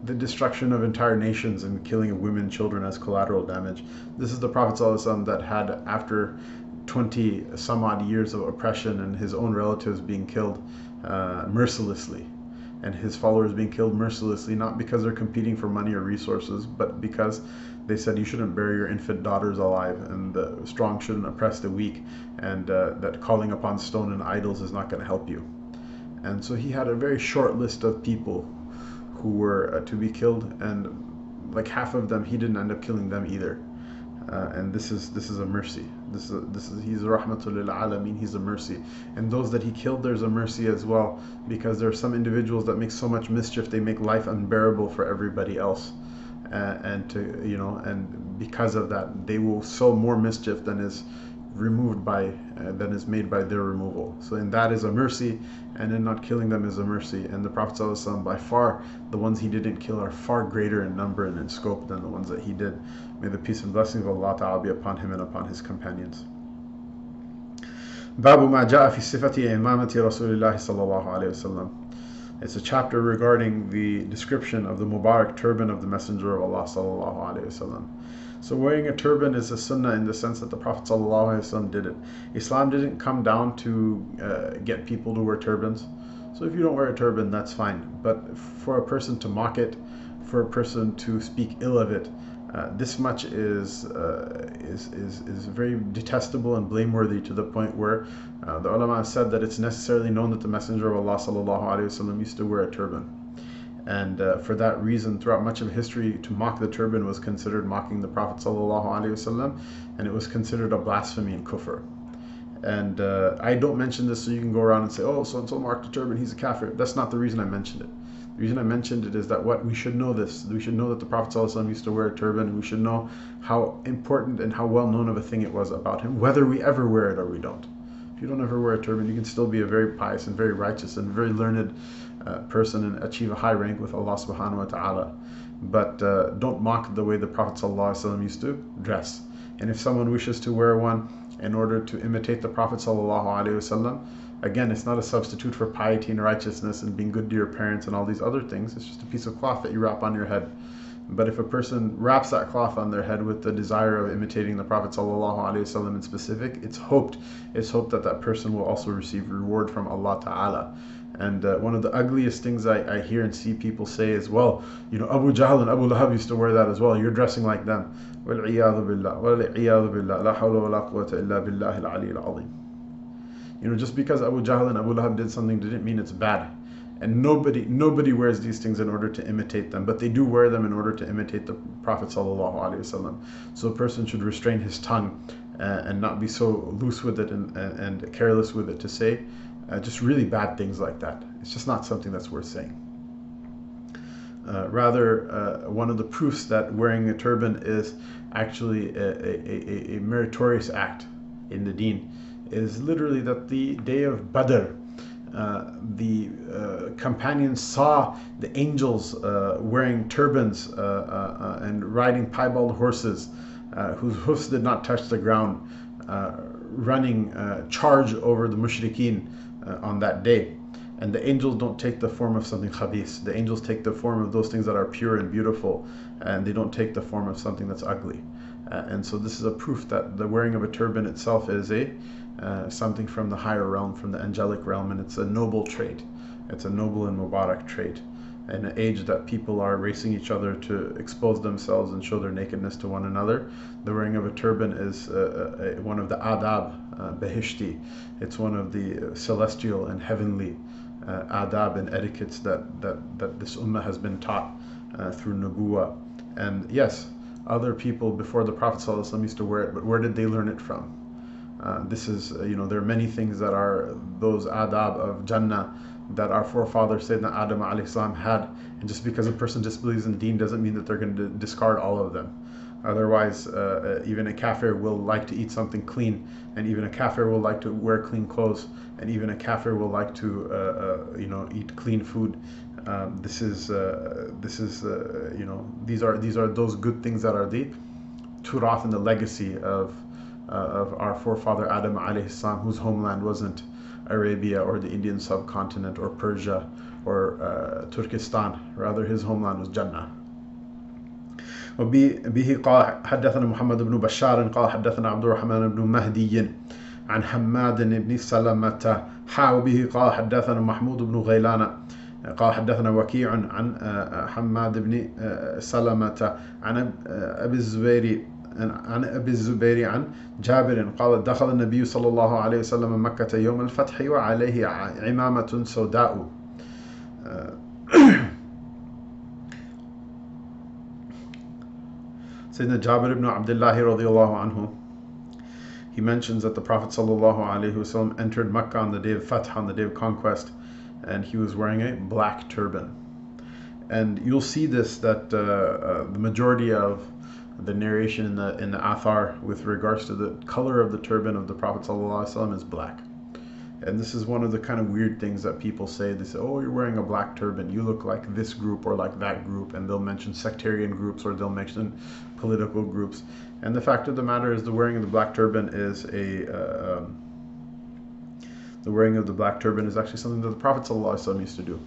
the destruction of entire nations and killing of women and children as collateral damage. This is the Prophet ﷺ that had, after 20 some odd years of oppression and his own relatives being killed uh, mercilessly and his followers being killed mercilessly, not because they're competing for money or resources, but because they said you shouldn't bury your infant daughters alive, and the strong shouldn't oppress the weak, and uh, that calling upon stone and idols is not going to help you. And so he had a very short list of people who were uh, to be killed, and like half of them, he didn't end up killing them either. Uh, and this is this is a mercy. This is this is he's rahmatul lil alameen. He's a mercy, and those that he killed, there's a mercy as well, because there are some individuals that make so much mischief, they make life unbearable for everybody else, uh, and to you know, and because of that, they will sow more mischief than is removed by uh, than is made by their removal. So in that is a mercy, and in not killing them is a mercy. And the Prophet ﷺ, by far, the ones he didn't kill are far greater in number and in scope than the ones that he did. May the peace and blessings of Allah Ta'ala be upon him and upon his companions. باب ما جاء في صفة إمامة رسول الله صلى الله عليه وسلم. It's a chapter regarding the description of the Mubarak turban of the Messenger of Allah sallallahu alaihi wasallam. So wearing a turban is a sunnah in the sense that the Prophet ﷺ did it. Islam didn't come down to uh, get people to wear turbans. So if you don't wear a turban, that's fine. But for a person to mock it, for a person to speak ill of it, uh, this much is, uh, is, is, is very detestable and blameworthy to the point where uh, the ulama said that it's necessarily known that the Messenger of Allah sallallahu used to wear a turban. And uh, for that reason, throughout much of history, to mock the turban was considered mocking the Prophet ﷺ, and it was considered a blasphemy and kufr. And uh, I don't mention this so you can go around and say, oh, so and so marked the turban, he's a kafir. That's not the reason I mentioned it. The reason I mentioned it is that what we should know this. We should know that the Prophet ﷺ used to wear a turban, and we should know how important and how well known of a thing it was about him, whether we ever wear it or we don't. If you don't ever wear a turban, you can still be a very pious and very righteous and very learned uh, person and achieve a high rank with Allah subhanahu wa ta'ala. But uh, don't mock the way the Prophet ﷺ used to dress. And if someone wishes to wear one in order to imitate the Prophet ﷺ, again, it's not a substitute for piety and righteousness and being good to your parents and all these other things. It's just a piece of cloth that you wrap on your head. But if a person wraps that cloth on their head with the desire of imitating the Prophet ﷺ in specific, it's hoped, it's hoped that that person will also receive reward from Allah Ta'ala. And uh, one of the ugliest things I, I hear and see people say is, well, you know, Abu Jahl and Abu Lahab used to wear that as well. You're dressing like them. وَالْعِيَاذُ بِاللَّهِ وَالْعِيَاذُ بِاللَّهِ لَا حَوْلَ وَلَا قُوَّةَ إِلَّا بِاللَّهِ الْعَلِيِّ الْعَظِيمِ You know, just because Abu Jahl and Abu Lahab did something didn't mean it's bad. And nobody nobody wears these things in order to imitate them, but they do wear them in order to imitate the Prophet ﷺ. So a person should restrain his tongue uh, and not be so loose with it and, and, and careless with it to say uh, just really bad things like that. It's just not something that's worth saying. Uh, rather, uh, one of the proofs that wearing a turban is actually a, a, a, a, meritorious act in the deen is literally that the day of Badr, uh, the uh, companions saw the angels uh, wearing turbans and riding piebald horses whose hoofs did not touch the ground, running charge over the mushrikeen uh, on that day. And the angels don't take the form of something khabis. The angels take the form of those things that are pure and beautiful, and they don't take the form of something that's ugly. Uh, and so this is a proof that the wearing of a turban itself is a uh, something from the higher realm, from the angelic realm, and it's a noble trait. It's a noble and mubarak trait. In an age that people are racing each other to expose themselves and show their nakedness to one another, the wearing of a turban is uh, uh one of the adab uh, behishti. It's one of the celestial and heavenly uh, adab and etiquettes that, that, that this ummah has been taught uh, through nubuwa. And yes, other people before the Prophet ﷺ used to wear it, but where did they learn it from? Uh, this is, uh, you know, there are many things that are those adab of Jannah that our forefathers Sayyidina Adam alayhi had. And just because a person disbelieves in deen doesn't mean that they're going to discard all of them. Otherwise, uh, uh, even a kafir will like to eat something clean, and even a kafir will like to wear clean clothes, and even a kafir will like to, uh, uh, you know, eat clean food. Um, this is, uh, this is, uh, you know, these are these are those good things that are the turath and the legacy of of our forefather Adam alayhi salam, whose homeland wasn't Arabia or the Indian subcontinent or Persia or Turkestan. Rather, his homeland was Jannah. وبه قال حدثنا محمد بن بشار قال حدثنا عبد الرحمن بن مهدي عن حماد بن سلمة حا وبه قال حدثنا محمود بن غيلان قال حدثنا وكيع عن حماد بن سلمة عن أبي الزبير عن أبي الزبير عن جابر قال دخل النبي صلى الله عليه وسلم مكة يوم الفتح وعليه عمامة سوداء Sayyidina Jabir ibn Abdullah radiallahu anhu, he mentions that the Prophet sallallahu alaihi wasallam entered Makkah on the day of Fath, on the day of conquest, and he was wearing a black turban. And you'll see this that uh, uh, the majority of the narration in the in the Athar with regards to the color of the turban of the Prophet wasallam is black. And this is one of the kind of weird things that people say. They say, "Oh, you're wearing a black turban. You look like this group or like that group," and they'll mention sectarian groups or they'll mention political groups. And the fact of the matter is, the wearing of the black turban is a uh, um, the wearing of the black turban is actually something that the Prophet ﷺ used to do.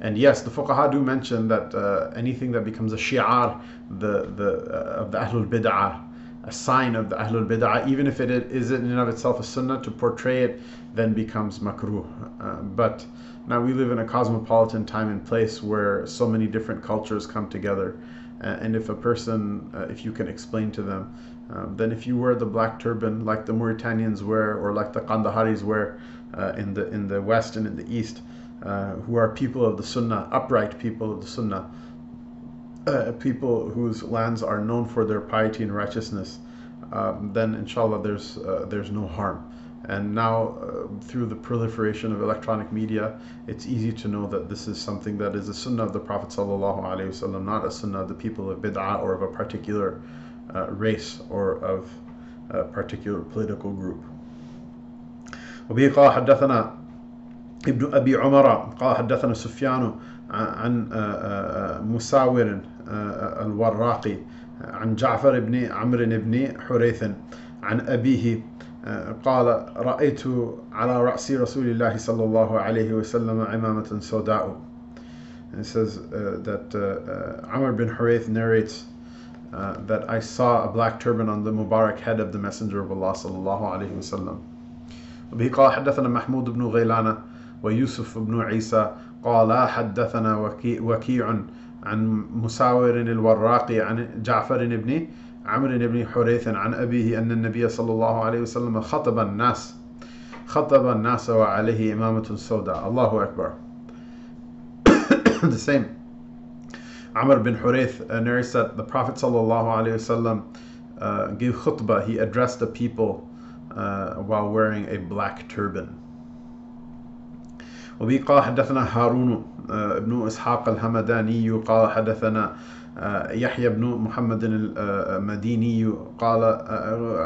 And yes, the fuqaha do mention that uh, anything that becomes a shi'ar the, the, uh, of the Ahlul Bid'ah, a sign of the Ahlul Bid'ah, even if it is in and of itself a sunnah, to portray it then becomes makruh. Uh, but now we live in a cosmopolitan time and place where so many different cultures come together. Uh, and if a person, uh, if you can explain to them, um, then if you wear the black turban like the Mauritanians wear or like the Kandaharis wear in the in the west and in the east, uh, who are people of the Sunnah, upright people of the Sunnah, uh, people whose lands are known for their piety and righteousness, um, then inshallah there's uh, there's no harm. And now, uh, through the proliferation of electronic media, it's easy to know that this is something that is a sunnah of the Prophet ﷺ, not a sunnah of the people of bid'ah or of a particular uh, race or of a particular political group. وبه قال حدثنا ابن أبي عمر قال حدثنا سفيان عن مساور الوراقي عن جعفر بن عمرو بن حريث عن أبيه قال رأيت على رأس رسول الله صلى الله عليه وسلم عمامة سوداء. And it says uh, that uh, uh, Amr bin Hurayth narrates uh, that I saw a black turban on the Mubarak head of the Messenger of Allah صلى الله عليه وسلم وبه قال حدثنا محمود بن غيلان ويوسف بن عيسى قال حدثنا وكيع عن مساور الوراقي عن جعفر بن عمرو بن حريث عن أبيه أن النبي صلى الله عليه وسلم خطب الناس خطب الناس وعليه إمامة سوداء الله أكبر the same Amr bin Hurayth uh, narrates that the Prophet sallallahu uh, gave khutbah. He addressed the people uh, while wearing a black turban. وبه قال حدثنا هارون ابن إسحاق الهمداني قال حدثنا يحيى بن محمد المديني قال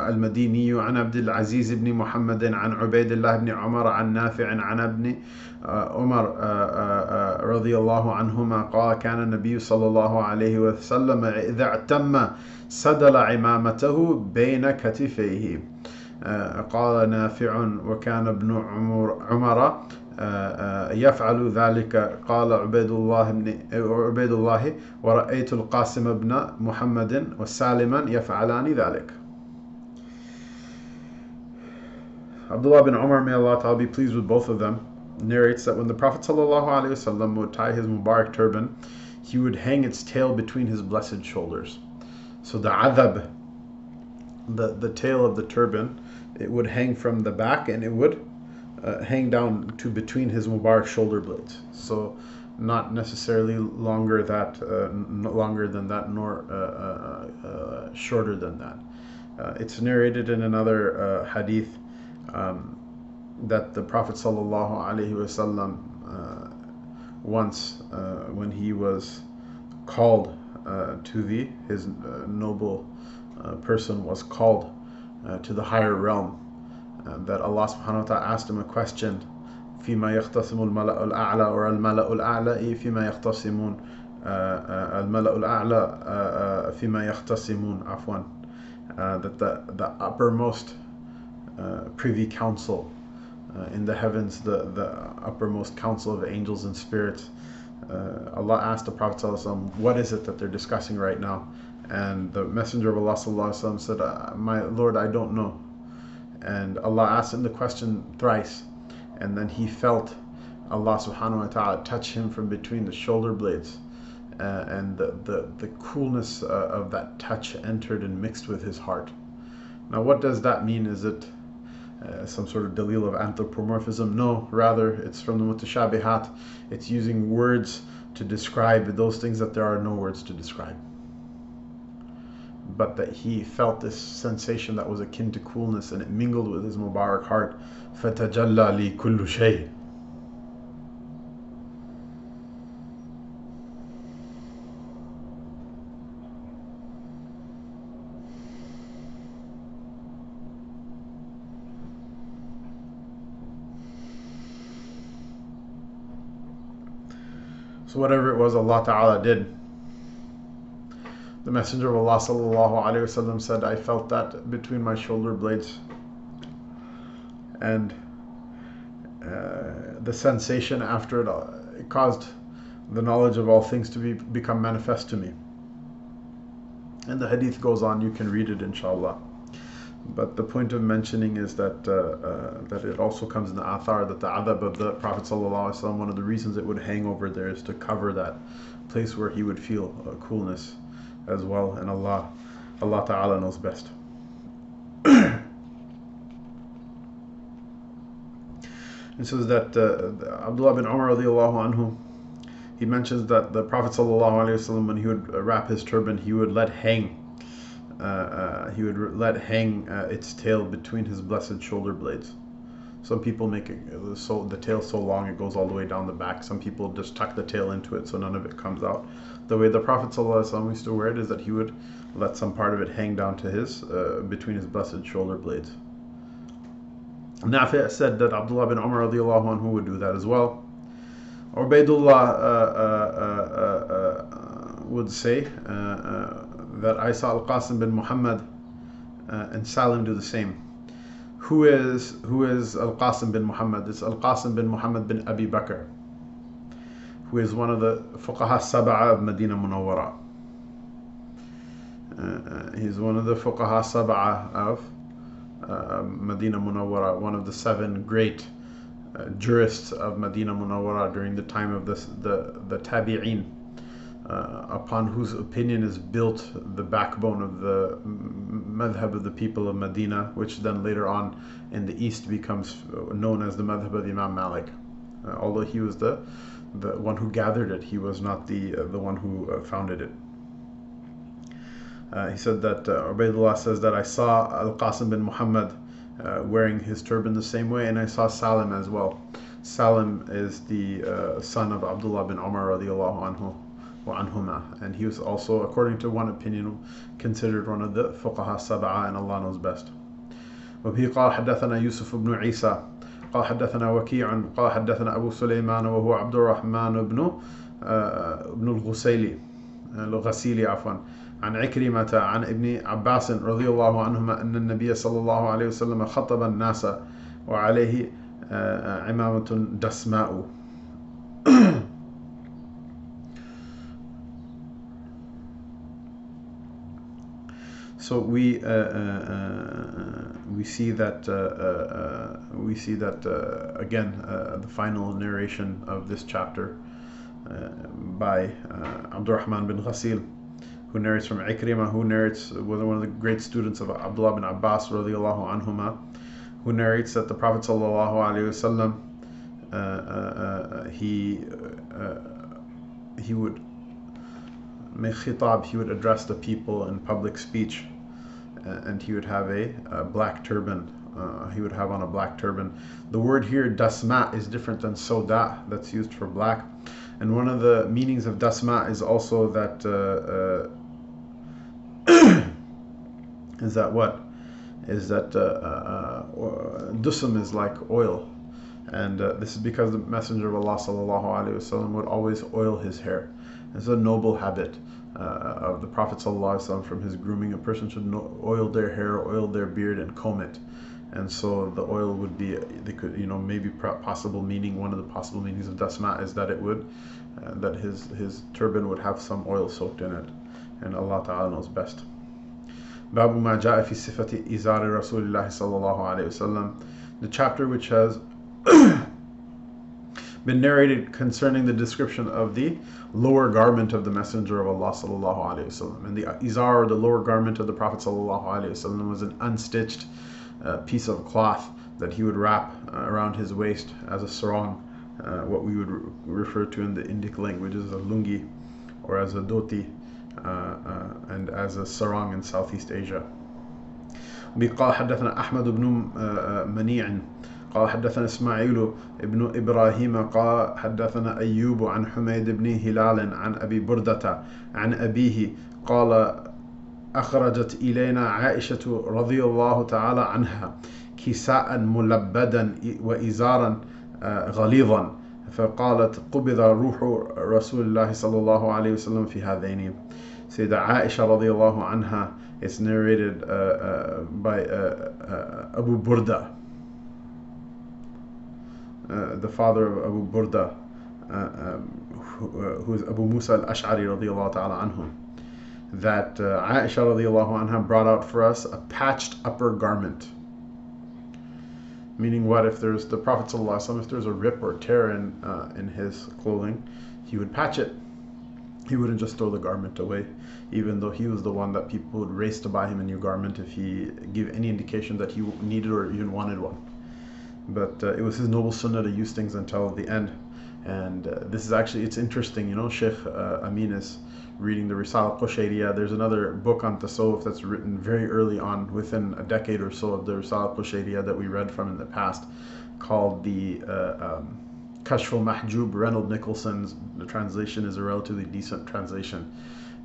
المديني عن عبد العزيز بن محمد عن عبيد الله بن عمر عن نافع عن ابن عمر رضي الله عنهما قال كان النبي صلى الله عليه وسلم إذا اعتم سدل عمامته بين كتفيه قال نافع وكان ابن عمر, عمر يفعل ذلك قال عبيد الله بن عبيد الله ورأيت القاسم بن محمد وسالما يفعلان ذلك. Abdullah bin Umar, may Allah ta'ala be pleased with both of them, narrates that when the Prophet ﷺ would tie his Mubarak turban, he would hang its tail between his blessed shoulders. So the adab, the, the tail of the turban, it would hang from the back and it would uh, hang down to between his Mubarak shoulder blades. So not necessarily longer that, uh, longer than that, nor uh, uh, uh shorter than that. Uh, it's narrated in another hadith um, that the Prophet sallallahu alaihi wasallam once, when he was called to the his noble person was called to the higher realm that Allah subhanahu wa ta'ala asked him a question فيما يختصم الملأ الأعلى or الملأ الأعلى فيما يختصمون الملأ الأعلى فيما يختصمون عفوا that the, the uppermost uh, privy council uh, in the heavens the, the uppermost council of angels and spirits uh, Allah asked the Prophet ﷺ, what is it that they're discussing right now? And the Messenger of Allah ﷺ said, uh, my Lord, I don't know. And Allah asked him the question thrice. And then he felt Allah subhanahu wa ta'ala touch him from between the shoulder blades. Uh, and the, the, the coolness uh, of that touch entered and mixed with his heart. Now, what does that mean? Is it uh, some sort of dalil of anthropomorphism? No, rather, it's from the mutashabihat. It's using words to describe those things that there are no words to describe But that he felt this sensation that was akin to coolness and it mingled with his Mubarak heart. فَتَجَلَّى لِي كُلُّ شَيْءٍ So whatever it was Allah Ta'ala did. the Messenger of Allah Wasallam said, I felt that between my shoulder blades. And uh, the sensation after it, uh, it caused the knowledge of all things to be, become manifest to me. And the hadith goes on, you can read it inshallah. But the point of mentioning is that uh, uh, that it also comes in the athar that the adab of the Prophet ﷺ, one of the reasons it would hang over there is to cover that place where he would feel uh, coolness as well. And Allah, Allah Ta'ala knows best. and says that uh, Abdullah bin Umar radiallahu anhu, he mentions that the Prophet ﷺ, when he would wrap his turban, he would let hang uh, uh, he would let hang uh, its tail between his blessed shoulder blades. Some people make it so the tail so long it goes all the way down the back. Some people just tuck the tail into it so none of it comes out. The way the Prophet ﷺ used to wear it is that he would let some part of it hang down to his uh, between his blessed shoulder blades. Nafi' said that Abdullah bin Umar radiallahu anhu would do that as well. Ubaidullah uh, uh, would say that I saw Al Qasim bin Muhammad uh, and Salim do the same. Who is who is Al Qasim bin Muhammad? It's Al Qasim bin Muhammad bin Abi Bakr, who is one of the Fuqaha Sab'a of Medina Munawwara. Uh, uh, he's one of the Fuqaha Sab'a of uh, Medina Munawwara, one of the seven great uh, jurists of Medina Munawwara during the time of the, the Tabi'een uh, upon whose opinion is built the backbone of the madhab of the people of Medina, which then later on in the east becomes known as the madhab of Imam Malik. Uh, although he was the the one who gathered it, he was not the uh, the one who uh, founded it. Uh, he said that uh, Ubaidullah says that I saw Al Qasim bin Muhammad uh, wearing his turban the same way, and I saw Salim as well. Salim is the son of Abdullah bin Umar radiallahu anhu. وعنهما and he was also according to one opinion considered one of the فقهاء السبعة and Allah knows best. وبه قال حدثنا يوسف بن عيسى. قال حدثنا وكيع. قال حدثنا أبو سليمان وهو عبد الرحمن بن ابن الغسيلي الغسيلي عفوا. عن عكرمة عن ابن عباس رضي الله عنهما أن النبي صلى الله عليه وسلم خطب الناس وعليه عمامة دسماء. So we uh, uh, uh, we see that we see that again the final narration of this chapter by Abdurrahman bin Ghasil who narrates from Ikrimah, who narrates was one of the great students of Abdullah bin Abbas radiallahu anhuma, who narrates that the Prophet sallallahu alaihi wasallam uh, uh, uh, he he would khitab, he would address the people in public speech, and he would have a, a black turban. Uh, he would have on a black turban. The word here, dasma, is different than soda, that's used for black. And one of the meanings of dasma is also that uh, uh, is that what is that uh, uh, uh, dusum is like oil, and this is because the Messenger of Allah sallallahu alaihi wasallam would always oil his hair. It's a noble habit uh, of the Prophet ﷺ from his grooming. A person should oil their hair, oil their beard, and comb it. and so the oil would be they could you know maybe possible meaning one of the possible meanings of dasma is that it would uh, that his his turban would have some oil soaked in it and Allah Ta'ala knows best باب ما جاء في صفة إزار رسول الله صلى الله عليه وسلم the chapter which has been narrated concerning the description of the lower garment of the Messenger of Allah sallallahu alaihi wasallam. And the izar, or the lower garment of the Prophet sallallahu alaihi wasallam, was an unstitched uh, piece of cloth that he would wrap uh, around his waist as a sarong, uh, what we would re- refer to in the Indic language as a lungi or as a dhoti, uh, uh, and as a sarong in Southeast Asia. قال حدثنا أحمد بن منيع قال حدثنا إسماعيل ابن إبراهيم قال حدثنا أيوب عن حميد بن هلال عن أبي بردة عن أبيه قال أخرجت إلينا عائشة رضي الله تعالى عنها كساء ملبدا وإزارا آه، غليظا. فقالت قبض روح رسول الله صلى الله عليه وسلم في هذين. سيدة عائشة رضي الله عنها is narrated uh, uh, by uh, uh Abu Burda uh, the father of Abu Burda, uh, um, who, uh, who is Abu Musa al-Ash'ari radiallahu ta'ala anhu, that uh, Aisha radiallahu anha brought out for us a patched upper garment. Meaning what? If there's the Prophet if there's a rip or tear in, in his clothing, he would patch it. He wouldn't just throw the garment away, even though he was the one that people would race to buy him a new garment if he gave any indication that he needed or even wanted one but uh, it was his noble sunnah to use things until the end. And uh, this is actually, it's interesting, you know, Sheikh uh, Amin is reading the Risala Qushayriya. There's another book on Tasawwuf that's written very early on, within a decade or so of the Risala Qushayriya that we read from in the past, called the uh, um, Kashful Mahjub. Reynold Nicholson's the translation is a relatively decent translation.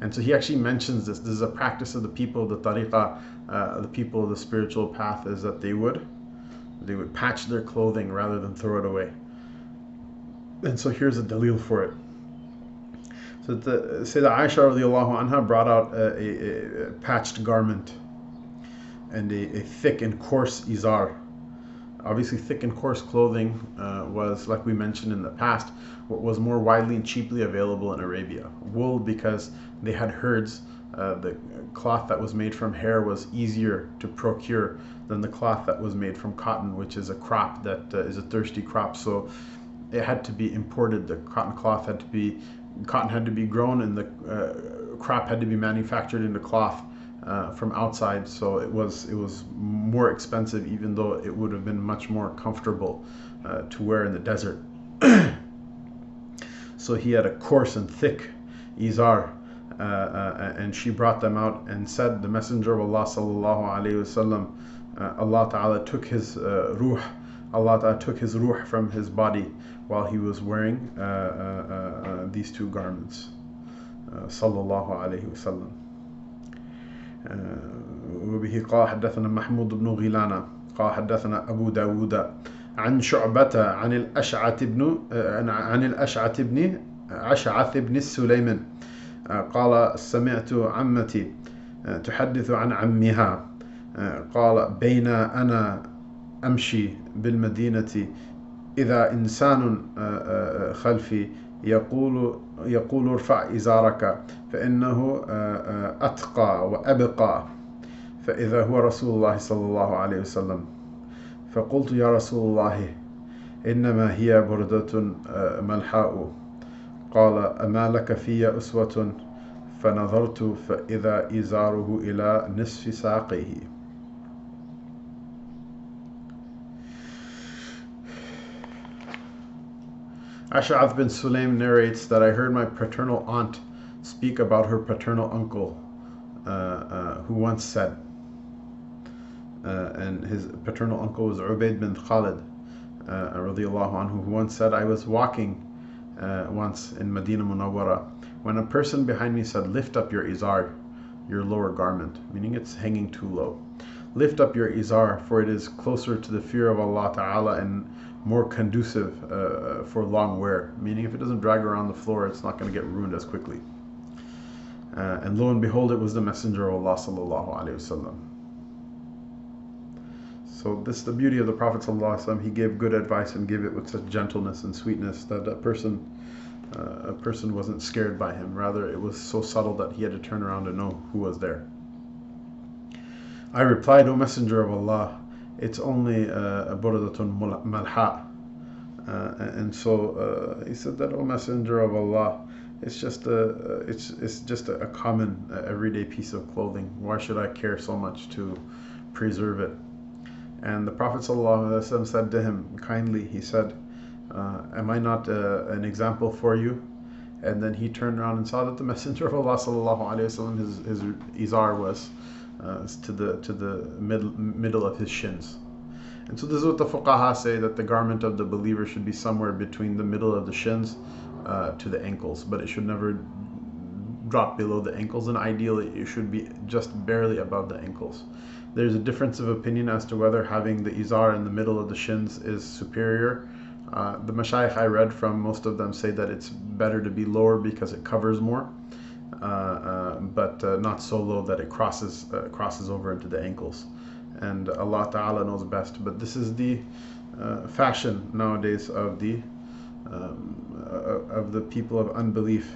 And so he actually mentions this. This is a practice of the people of the tariqah, uh, the people of the spiritual path, is that they would they would patch their clothing rather than throw it away. And so here's a dalil for it. So the Sayyidah Aisha radiallahu anha brought out a, a, a patched garment and a, a, thick and coarse izar. Obviously, thick and coarse clothing uh, was, like we mentioned in the past, what was more widely and cheaply available in Arabia. Wool, because they had herds, uh, the cloth that was made from hair was easier to procure than the cloth that was made from cotton, which is a crop that uh, is a thirsty crop. So it had to be imported. The cotton cloth had to be, cotton had to be grown, and the uh, crop had to be manufactured into cloth. Uh, from outside, so it was it was more expensive, even though it would have been much more comfortable uh, to wear in the desert. so he had a coarse and thick izar, uh, uh, and she brought them out and said, the Messenger of Allah sallallahu alaihi wasallam uh, Allah Ta'ala took his uh, ruh, Allah Ta'ala took his ruh from his body while he was wearing uh, uh, uh these two garments. Sallallahu alayhi wasallam. وبه قال حدثنا محمود بن غيلانة قال حدثنا أبو داود عن شعبة عن الأشعث بن عن الأشعث بن أشعث بن السليمان قال سمعت عمتي تحدث عن عمها. قال بين أنا أمشي بالمدينة إذا إنسان خلفي يقول يقول ارفع إزارك فإنه أتقى وأبقى فإذا هو رسول الله صلى الله عليه وسلم. فقلت يا رسول الله إنما هي بردة ملحاء. قال أما لك في أسوة فنظرت فإذا إزاره إلى نصف ساقه Ash'ath bin Sulaim narrates that I heard my paternal aunt speak about her paternal uncle, uh, uh, who once said, uh, and his paternal uncle was Ubaid bin Khalid, uh, anhu, who once said, I was walking uh, once in Medina Munawwara when a person behind me said, Lift up your izar, your lower garment, meaning it's hanging too low. Lift up your izar, for it is closer to the fear of Allah Ta'ala and more conducive uh, for long wear, meaning if it doesn't drag around the floor, it's not going to get ruined as quickly. Uh, and lo and behold, it was the Messenger of Allah sallallahu alaihi wasallam. So this is the beauty of the Prophet. He gave good advice and gave it with such gentleness and sweetness that a person, uh, a person wasn't scared by him. Rather, it was so subtle that he had to turn around and know who was there. I replied, O Messenger of Allah, it's only uh, a burdatun malha. Uh, and so uh, he said that, O Messenger of Allah, it's just a it's it's just a, common everyday piece of clothing. Why should I care so much to preserve it? And the Prophet ﷺ said to him kindly, he said, uh, Am I not uh, an example for you? And then he turned around and saw that the Messenger of Allah وسلم, his, his izar was uh, to the to the middle, middle of his shins. And so this is what the fuqaha say that the garment of the believer should be somewhere between the middle of the shins uh, to the ankles, but it should never drop below the ankles, and ideally it should be just barely above the ankles. There's a difference of opinion as to whether having the izar in the middle of the shins is superior. Uh, the mashayikh I read from, most of them say that it's better to be lower because it covers more, uh, uh, but uh, not so low that it crosses uh, crosses over into the ankles and Allah Ta'ala knows best. But this is the fashion nowadays of the um, of the people of unbelief.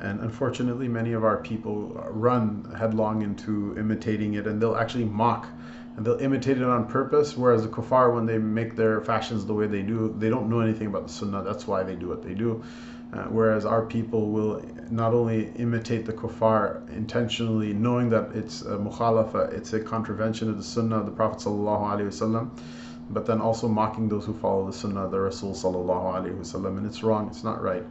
And unfortunately, many of our people run headlong into imitating it, and they'll actually mock and they'll imitate it on purpose. Whereas the kuffar, when they make their fashions the way they do, they don't know anything about the sunnah. That's why they do what they do. Uh, whereas our people will not only imitate the kuffar intentionally, knowing that it's a mukhalafa, it's a contravention of the sunnah of the Prophet wasallam, but then also mocking those who follow the sunnah of the Rasul wasallam, and it's wrong, it's not right.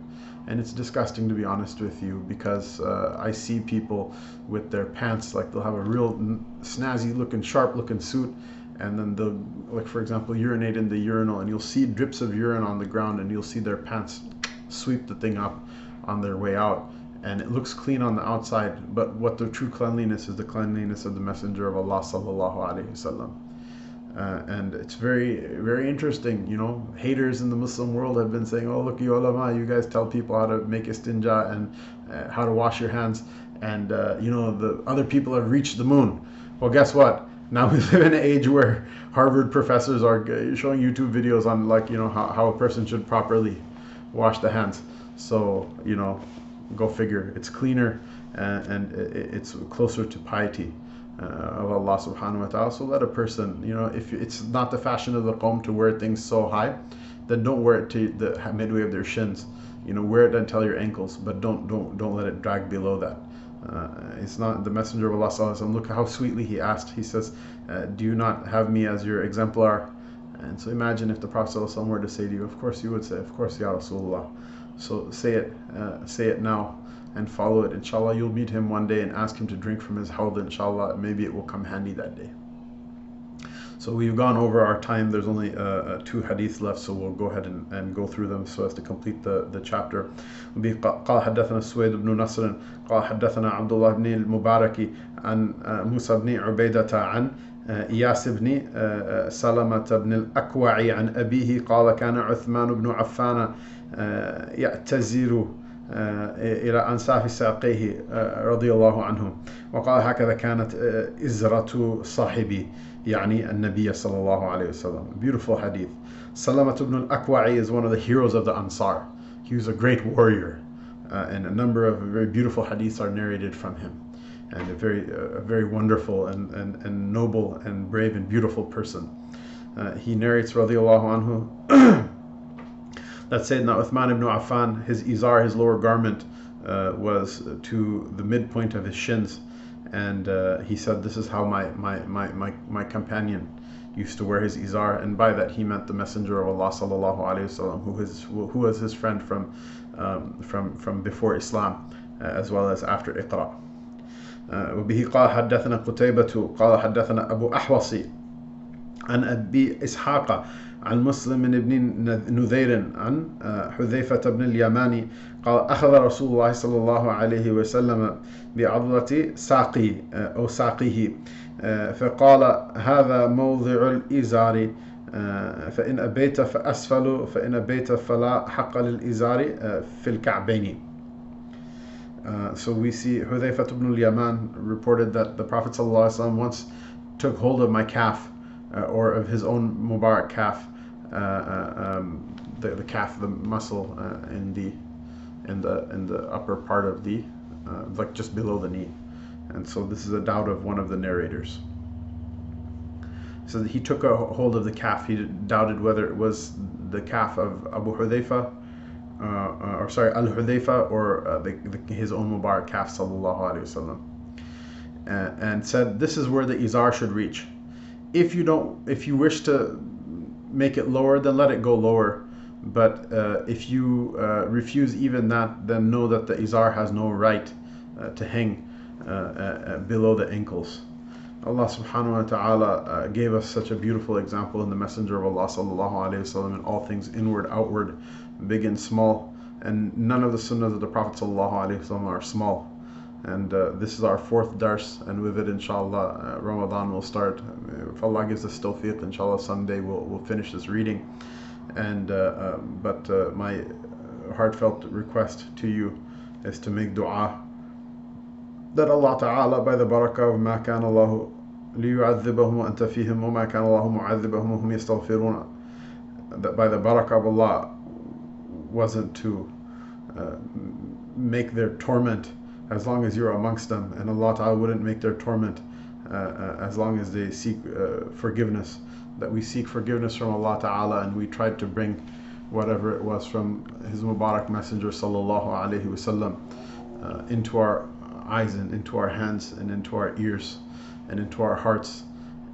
And it's disgusting to be honest with you because uh, I see people with their pants, like they'll have a real snazzy looking, sharp looking suit, and then they'll, like for example, urinate in the urinal, and you'll see drips of urine on the ground, and you'll see their pants sweep the thing up on their way out. And it looks clean on the outside but what the true cleanliness is the cleanliness of the messenger of allah sallallahu alaihi wasallam uh, and it's very very interesting you know haters in the muslim world have been saying oh look you ulama you guys tell people how to make istinja and uh, how to wash your hands and uh, you know the other people have reached the moon well guess what now we live in an age where harvard professors are showing youtube videos on like you know how, how a person should properly wash the hands. So, you know, go figure. It's cleaner and, and it's closer to piety. Uh, of Allah subhanahu wa ta'ala. So let a person, you know, if it's not the fashion of the qawm to wear things so high, then don't wear it to the midway of their shins. You know, wear it until your ankles, but don't don't don't let it drag below that. Uh, it's not the Messenger of Allah sallallahu Look how sweetly he asked. He says, uh, "Do you not have me as your exemplar?" And so imagine if the Prophet were to say to you, of course you would say, of course, Ya Rasulullah. So say it, uh, say it now and follow it. Inshallah, you'll meet him one day and ask him to drink from his hawd. Inshallah, maybe it will come handy that day. So we've gone over our time. There's only uh, uh, two hadiths left, so we'll go ahead and, and go through them so as to complete the, the chapter. قال حدثنا سويد بن نصر قال حدثنا عبد الله بن المبارك عن موسى بن عبيدة عن إياس بن سلمة بن الأكوع عن أبيه قال كان عثمان بن عفان يعتزر إلى أنساف ساقيه رضي الله عنه وقال هكذا كانت إزرة صاحبي يعني النبي صلى الله عليه وسلم beautiful hadith Salamat ibn al-Akwa'i is one of the heroes of the Ansar he was a great warrior uh, and a number of very beautiful hadiths are narrated from him and a very, uh, a very wonderful and, and, and noble and brave and beautiful person. Uh, he narrates, radiallahu anhu, that Sayyidina Uthman ibn Affan, his izar, his lower garment, uh, was to the midpoint of his shins. And uh, he said, This is how my, my, my, my, my companion used to wear his izar. And by that, he meant the Messenger of Allah, sallallahu alayhi wasallam, who, is, who was his friend from, um, from, from before Islam, uh, as well as after Iqra. وبه قال حدثنا قتيبة قال حدثنا أبو أحوصي عن أبي إسحاق عن مسلم بن نذير عن حذيفة بن اليماني قال أخذ رسول الله صلى الله عليه وسلم بعضلة ساقي أو ساقيه فقال هذا موضع الإزار فإن أبيت فأسفل فإن أبيت فلا حق للإزار في الكعبين. Uh, so we see Hudayfa ibn al-Yaman reported that the Prophet ﷺ once took hold of my calf uh, or of his own Mubarak calf, um, the, the calf, the muscle uh, in the in the in the upper part of the uh, like just below the knee, and so this is a doubt of one of the narrators. So he took a hold of the calf. He doubted whether it was the calf of Abu Hudayfa, uh, uh, or sorry, Al Hudayfa, or uh, the, the, his own Mubarak calf, sallallahu alaihi wasallam, and said, "This is where the izar should reach. If you don't, if you wish to make it lower, then let it go lower. But uh, if you uh, refuse even that, then know that the izar has no right uh, to hang below the ankles." Allah subhanahu wa ta'ala uh, gave us such a beautiful example in the Messenger of Allah sallallahu alayhi wasallam in all things inward, outward, big and small. And none of the sunnahs of the Prophet sallallahu alayhi wasallam are small. And uh, this is our fourth dars, and with it, inshallah, uh, Ramadan will start. If Allah gives us tawfiq, inshallah, someday we'll, we'll finish this reading. And uh, um, but uh, my heartfelt request to you is to make dua that Allah Ta'ala by the barakah of ما كان الله ليعذبهم وأنت فيهم وما كان الله معذبهم وهم يستغفرون that by the barakah of Allah wasn't to uh, make their torment as long as you're amongst them and Allah Ta'ala wouldn't make their torment uh, uh, as long as they seek uh, forgiveness that we seek forgiveness from Allah Ta'ala and we tried to bring whatever it was from His Mubarak Messenger Sallallahu Alaihi Wasallam uh, into our eyes and into our hands and into our ears and into our hearts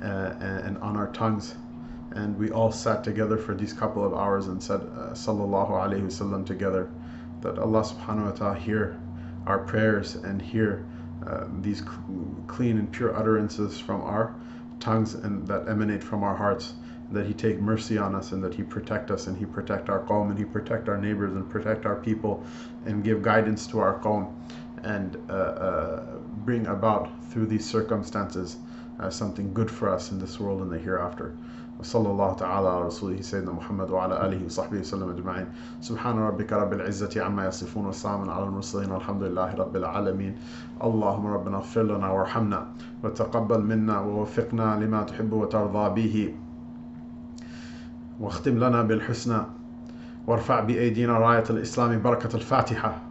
uh, and on our tongues. And we all sat together for these couple of hours and said, uh, Sallallahu Alaihi Wasallam together, that Allah subhanahu wa ta'ala hear our prayers and hear uh, these clean and pure utterances from our tongues and that emanate from our hearts that he take mercy on us and that he protect us and he protect our qawm and he protect our neighbors and protect our people and give guidance to our qawm and uh, uh, bring about through these circumstances uh, something good for us in this world and the hereafter. وصلى الله تعالى على رسوله سيدنا محمد وعلى آله وصحبه وسلم أجمعين. سبحان ربك رب العزة عما يصفون وسلام على المرسلين والحمد لله رب العالمين. اللهم ربنا اغفر لنا وارحمنا وتقبل منا ووفقنا لما تحب وترضى به. واختم لنا بالحسنى وارفع بأيدينا راية الإسلام بركة الفاتحة.